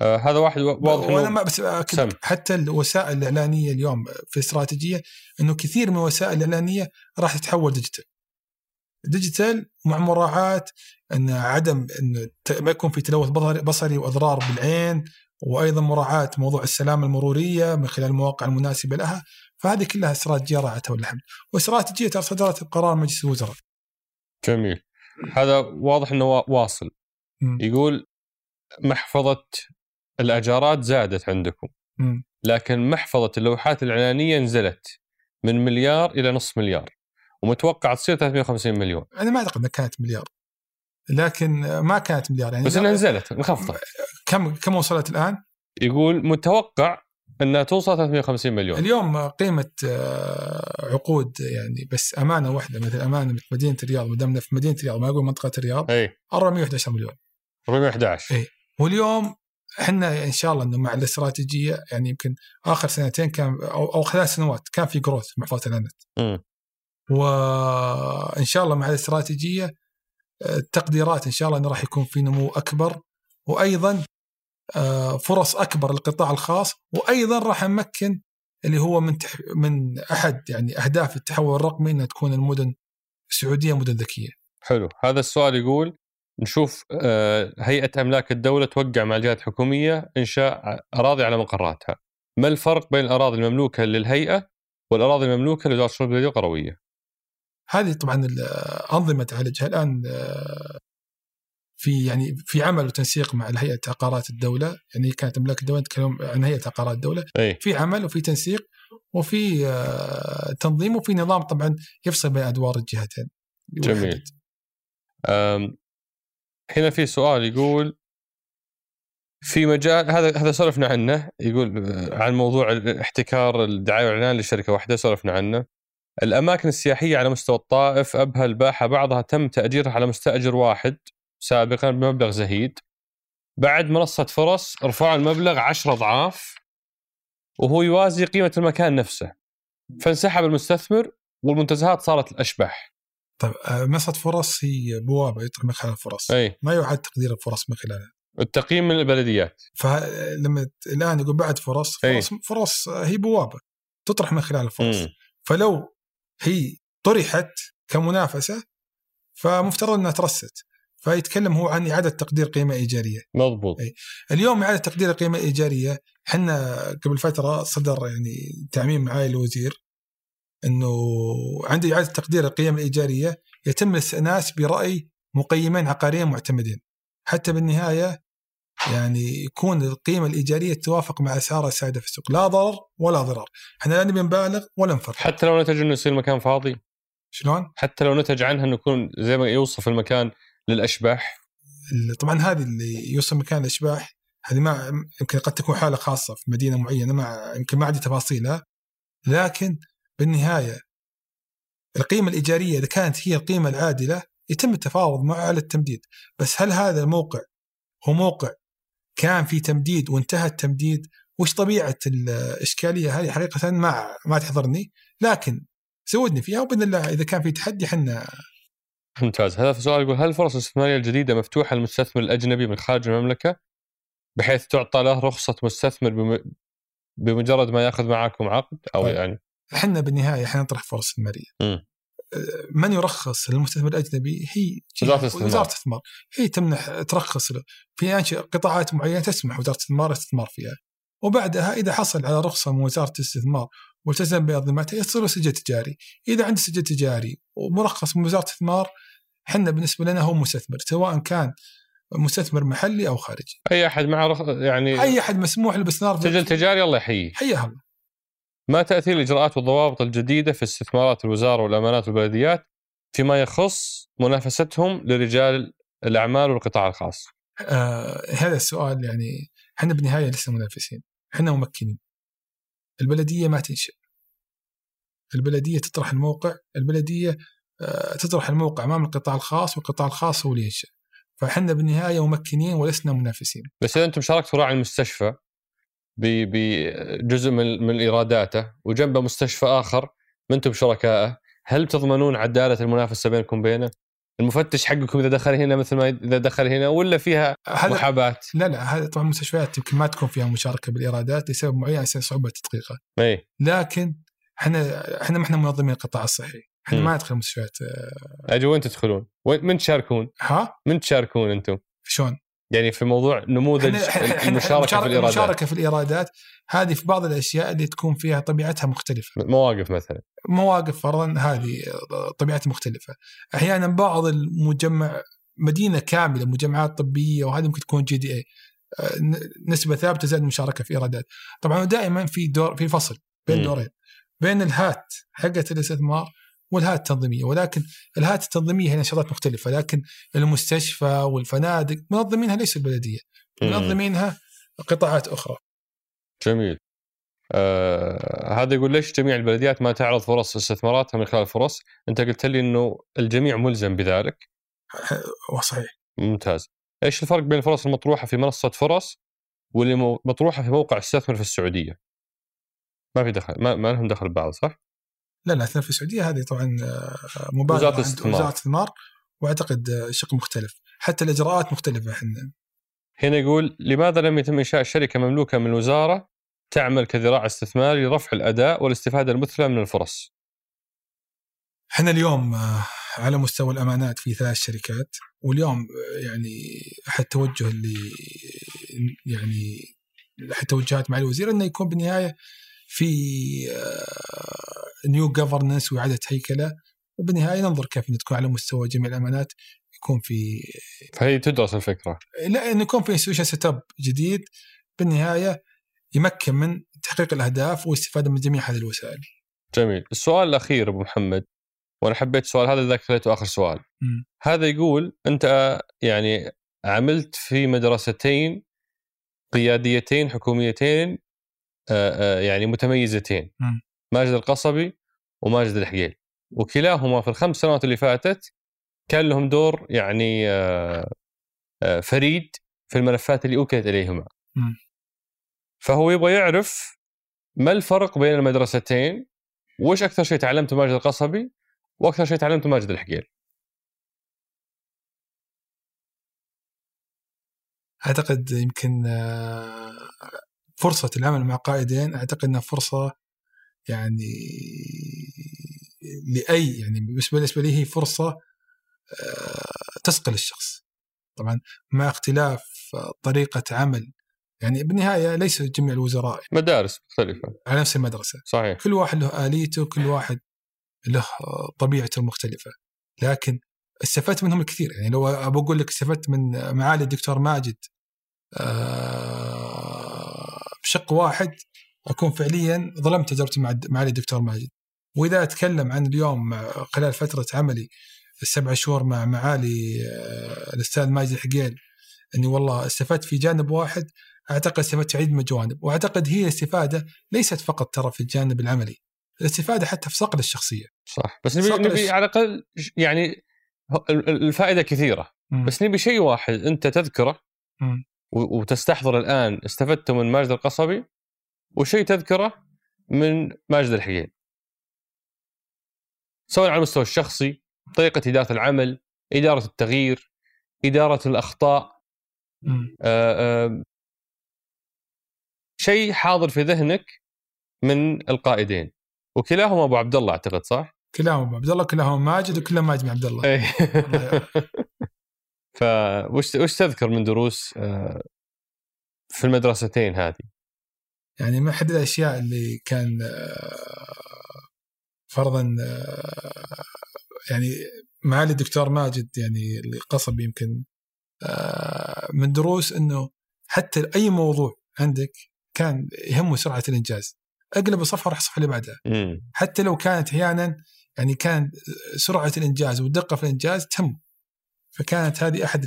آه هذا واحد واضح وأنا ما بس سم. حتى الوسائل الإعلانية اليوم في الاستراتيجيه إنه كثير من الوسائل الإعلانية راح تتحول digital. digital مع مراعاة إن عدم إن ما يكون في تلوث بصري- وإضرار بالعين وأيضا مراعاة موضوع السلامة المرورية من خلال المواقع المناسبة لها، فهذه كلها استراتيجية راعتها الحمد. واستراتيجية صدرت بقرار مجلس الوزراء. جميل. هذا واضح إنه وا- واصل مم. يقول محفظة الأجارات زادت عندكم مم. لكن محفظة اللوحات الاعلانيه نزلت من مليار إلى نصف مليار ومتوقع تصير 350 مليون أنا ما أعتقد إنها كانت مليار لكن ما كانت مليار يعني بس إنها نزلت انخفضت كم كم وصلت الآن؟ يقول متوقع إنها توصل 350 مليون. اليوم قيمة آه، عقود يعني بس أمانة واحدة مثل أمانة مدينة الرياض ما دامنا في مدينة الرياض ما أقول منطقة الرياض إي. 411 مليون. 411 إيه. واليوم إحنا إن شاء الله إنه مع الاستراتيجية يعني يمكن آخر سنتين كان أو, أو خلال سنوات كان في جروث في محفظه الانت. وان شاء الله مع الاستراتيجية آه، التقديرات إن شاء الله إنه راح يكون في نمو أكبر. وأيضا فرص أكبر للقطاع الخاص وأيضا راح نمكن اللي هو من تح من أحد يعني أهداف التحول الرقمي إنها تكون المدن السعودية مدن ذكية. حلو. هذا السؤال يقول نشوف آه، هيئة أملاك الدولة توقع مع الجهات الحكومية إنشاء أراضي على مقراتها. ما الفرق بين الأراضي المملوكة للهيئة والأراضي المملوكة لوزاره الشؤون البلدية القرويه هذه طبعا الانظمه تعالجها الآن آه، في يعني في عمل وتنسيق مع هيئه عقارات الدولة يعني كانت املاك الدولة نتكلم عن هيئة عقارات الدولة. اي في عمل وفي تنسيق وفي آه، تنظيم وفي نظام طبعا يفصل بين أدوار الجهتين. جميل. هنا في سؤال يقول في مجال هذا هذا سولفنا عنه يقول آه، عن موضوع احتكار الدعاية والإعلان لشركة واحدة سولفنا عنه. الأماكن السياحية على مستوى الطائف ابها الباحة بعضها تم تأجيرها على مستأجر واحد. سابقا بمبلغ زهيد. بعد منصة فرص رفعوا المبلغ 10 أضعاف وهو يوازي قيمة المكان نفسه. فانسحب المستثمر والمنتزهات صارت الأشباح. طيب آه، منصة فرص هي بوابة يطرح من خلال الفرص. أي. ما يعد تقدير الفرص من خلالها؟ التقييم من البلديات. فلما الآن يقول بعد فرص أي. فرص, فرص هي بوابة تطرح من خلال الفرص. مم. فلو هي طرحت كمنافسة فمفترض إنها ترست. فيتكلم هو عن إعادة تقدير قيمة إيجارية. مضبوط. أي. اليوم إعادة تقدير القيمه الايجاريه إحنا قبل فترة صدر يعني تعميم معالي الوزير إنه عند إعادة تقدير القيم الإيجارية يتم الإستئناس برأي مقيمين عقاريين معتمدين. حتى بالنهاية يعني يكون القيمة الإيجارية توافق مع أسعار السائده في السوق. لا ضرر ولا ضرار إحنا لا نبي نبالغ ولا نفرط. حتى لو نتج إنه يصير المكان فاضي. شلون؟ حتى لو نتج عنها إنه يكون زي ما يوصف المكان للأشباح؟ طبعا هذه اللي يوصل مكان الأشباح هذه ما يمكن قد تكون حالة خاصة في مدينة معينة ما يمكن ما عندي تفاصيلها. لكن بالنهاية القيمة الإيجارية إذا كانت هي القيمة العادلة يتم التفاوض معه على التمديد. بس هل هذا الموقع هو موقع كان في تمديد وانتهى التمديد؟ وش طبيعة الإشكالية هذه؟ حقيقة ما ما تحضرني. لكن زودني فيها وبإذن الله إذا كان في تحدي إحنا ممتاز هذا في سؤال يقول هل الفرص الاستثمارية الجديدة مفتوحة للمستثمر الأجنبي من خارج المملكة بحيث تعطى له رخصة مستثمر بم... بمجرد ما يأخذ معكم عقد أو طيب. يعني إحنا بالنهاية إحنا نطرح فرص استثمارية. آه، من يرخص للمستثمر الأجنبي هي وزارة الاستثمار. وزارة الاستثمار هي تمنح ترخص له في انشئ قطاعات معينة تسمح وزارة الاستثمار الاستثمار فيها. وبعدها إذا حصل على رخصة من وزارة الاستثمار والتزم بانظمتها يصير له سجل تجاري، إذا عنده سجل تجاري ومرخص من وزارة الاستثمار إحنا بالنسبة لنا هو مستثمر سواء كان مستثمر محلي أو خارجي. أي أحد معه رخ... يعني أي أحد مسموح له باستثمار سجل تجاري الله يحييه. حياه الله. ما تاثير الاجراءات والضوابط الجديدة في استثمارات الوزارة والأمانات والبلديات فيما يخص منافستهم لرجال الأعمال والقطاع الخاص؟ آه هذا السؤال يعني إحنا بالنهاية لسه منافسين إحنا ممكنين. البلدية ما تنشئ. البلدية تطرح الموقع البلدية آه تطرح الموقع أمام القطاع الخاص والقطاع الخاص هو اللي ينشئ. فإحنا بالنهاية ممكنين ولسنا منافسين. بس إذا أنتم شاركتوا راعي المستشفى بجزء من من إيراداته وجنبه مستشفى آخر ما أنتم شركائه؟ هل تضمنون عدالة المنافسة بينكم وبينه؟ المفتش حقكم إذا دخل هنا مثل ما إذا دخل هنا ولا فيها محاباة؟ لا لا هذا طبعا مستشفيات يمكن ما تكون فيها مشاركة بالإيرادات لسبب معين يصير صعوبة تدقيقها إي لكن إحنا إحنا ما إحنا منظمين القطاع الصحي إحنا. ما ندخل مستشفيات آه، أجي وين تدخلون؟ وين من تشاركون؟ ها من تشاركون أنتم؟ شلون يعني في موضوع نموذج المشاركة في الإيرادات. المشاركة في الإيرادات هذه في بعض الأشياء اللي تكون فيها طبيعتها مختلفة. مواقف مثلا. مواقف فرضا هذه طبيعتها مختلفة. أحيانا بعض المجمع مدينة كاملة مجمعات طبية وهذه ممكن تكون جي دي اي نسبة ثابتة زائد المشاركة في إيرادات. طبعا دائما في دور في فصل بين. دورين. بين الهات حقت الإستثمار والهات التنظيمية. ولكن الهات التنظيمية هي نشاطات مختلفة لكن المستشفى والفنادق منظمينها ليس البلديه. منظمينها قطاعات أخرى. جميل. آه هذا يقول ليش جميع البلديات ما تعرض فرص استثماراتها من خلال الفرص أنت قلت لي إنه الجميع ملزم بذلك. وصحيح ممتاز. إيش الفرق بين الفرص المطروحة في منصة فرص واللي مطروحة في موقع استثمر في السعودية؟ ما في دخل ما, ما لهم دخل ببعض صح؟ لا لا اثنين في السعودية هذه طبعا آه، مبادره وزارة عند الاستثمار. وزارة الاستثمار وأعتقد آه، شق مختلف. حتى الإجراءات مختلفة إحنا هنا يقول لماذا لم يتم إنشاء شركة مملوكة من الوزارة تعمل كذراع استثماري لرفع الأداء والاستفادة المثلى من الفرص؟ إحنا اليوم آه، على مستوى الأمانات في ثلاث شركات واليوم يعني أحد توجه اللي يعني أحد توجهات معالي الوزير إنه يكون بالنهايه في نيو جفرنس وإعادة هيكلة. وبالنهاية ننظر كيف تكون على مستوى جميع الأمانات. يكون في فهي تدرس الفكرة. لا إنه يكون في institution setup جديد. بالنهاية يمكن من تحقيق الأهداف والاستفاده من جميع هذه الوسائل. جميل. السؤال الأخير أبو محمد وأنا حبيت السؤال هذا ذاك خليته آخر سؤال. مم. هذا يقول أنت يعني عملت في مدرستين قياديتين حكوميتين آه، آه، يعني متميزتين مم. ماجد القصبي وماجد الحقيل وكلاهما في الخمس سنوات اللي فاتت كان لهم دور يعني آه، آه، فريد في الملفات اللي أوكلت إليهما. فهو يبغى يعرف ما الفرق بين المدرستين وإيش أكثر شيء تعلمته ماجد القصبي وأكثر شيء تعلمته ماجد الحقيل أعتقد يمكن فرصة العمل مع قائدين أعتقد إنها فرصة يعني لأي يعني بالنسبة لي هي فرصة آه، تثقل الشخص. طبعا مع اختلاف طريقة عمل يعني بالنهاية ليس جميع الوزراء مدارس مختلفة. على نفس المدرسة. صحيح. كل واحد له آليته كل واحد له طبيعته المختلفة. لكن استفدت منهم الكثير. يعني لو أقول لك استفدت من معالي الدكتور ماجد آه، بشق واحد أكون فعليا ظلمت تجربتي مع معالي الدكتور ماجد. وإذا أتكلم عن اليوم مع- خلال فترة عملي السبع شهور مع معالي آه، الأستاذ ماجد الحقيل أني والله استفدت في جانب واحد أعتقد استفدت في عدة من الجوانب وأعتقد هي استفادة ليست فقط ترى في الجانب العملي الاستفادة حتى في صقل الشخصية. صح. بس نبي نبي الش- على الأقل يعني الفائدة كثيرة. بس نبي شيء واحد أنت تذكره. و- وتستحضر الآن استفدته من ماجد القصبي وشيء تذكره من ماجد الحقيل سواء على المستوى الشخصي طريقة إدارة العمل إدارة التغيير إدارة الأخطاء. آه، آه، شيء حاضر في ذهنك من القائدين. وكلاهما أبو عبد الله أعتقد صح؟ كلاهما أبو عبد الله كلاهما ماجد وكلهم ماجد بن عبد الله. إيه. فوش وش تذكر من دروس آه، في المدرستين هذه؟ يعني من أحد الأشياء اللي كان آه، فرضا آه، يعني معالي الدكتور ماجد يعني اللي قصب يمكن من دروس إنه حتى أي موضوع عندك كان يهمه سرعة الإنجاز. أقلب الصفحه راح الصفحة اللي بعدها. حتى لو كانت أحيانا يعني كان سرعة الإنجاز والدقه في الإنجاز تهم. فكانت هذه أحد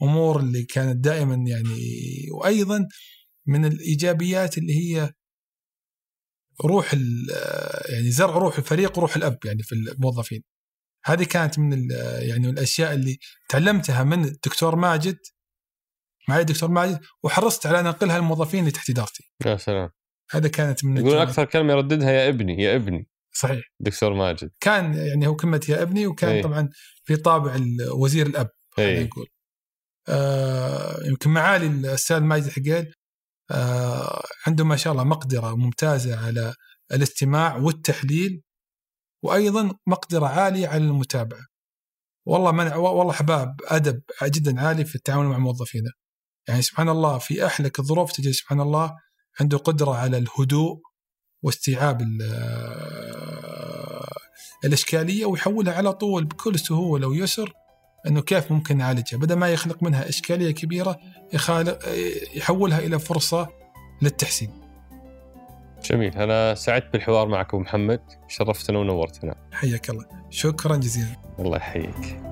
الأمور اللي كانت دائما يعني وأيضا من الإيجابيات اللي هي روح يعني زرع روح الفريق وروح الأب يعني في الموظفين. هذه كانت من يعني من الأشياء اللي تعلمتها من الدكتور ماجد معي الدكتور ماجد وحرصت على أن أنقلها للموظفين اللي تحت إدارتي. يا سلام. هذا كانت من الجوانب. أكثر كلمة يرددها يا ابني يا ابني. صحيح. دكتور ماجد. كان يعني هو كلمة يا ابني وكان. أي. طبعا في طابع وزير الأب خلينا اي نقول. آه يمكن معالي الأستاذ ماجد الحقيل آه عنده ما شاء الله مقدرة ممتازة على الاستماع والتحليل وأيضا مقدرة عالية على المتابعة. والله من والله أحباب أدب جدا عالي في التعامل مع موظفينه يعني سبحان الله في أحلك الظروف تجد سبحان الله عنده قدرة على الهدوء واستيعاب الإشكالية ويحولها على طول بكل سهولة ويسر إنه كيف ممكن نعالجها بدل ما يخلق منها إشكالية كبيرة يخالق يحولها إلى فرصة للتحسين. جميل أنا سعدت بالحوار معك أبو محمد شرفتنا ونورتنا. حياك الله شكرا جزيلا. الله يحييك.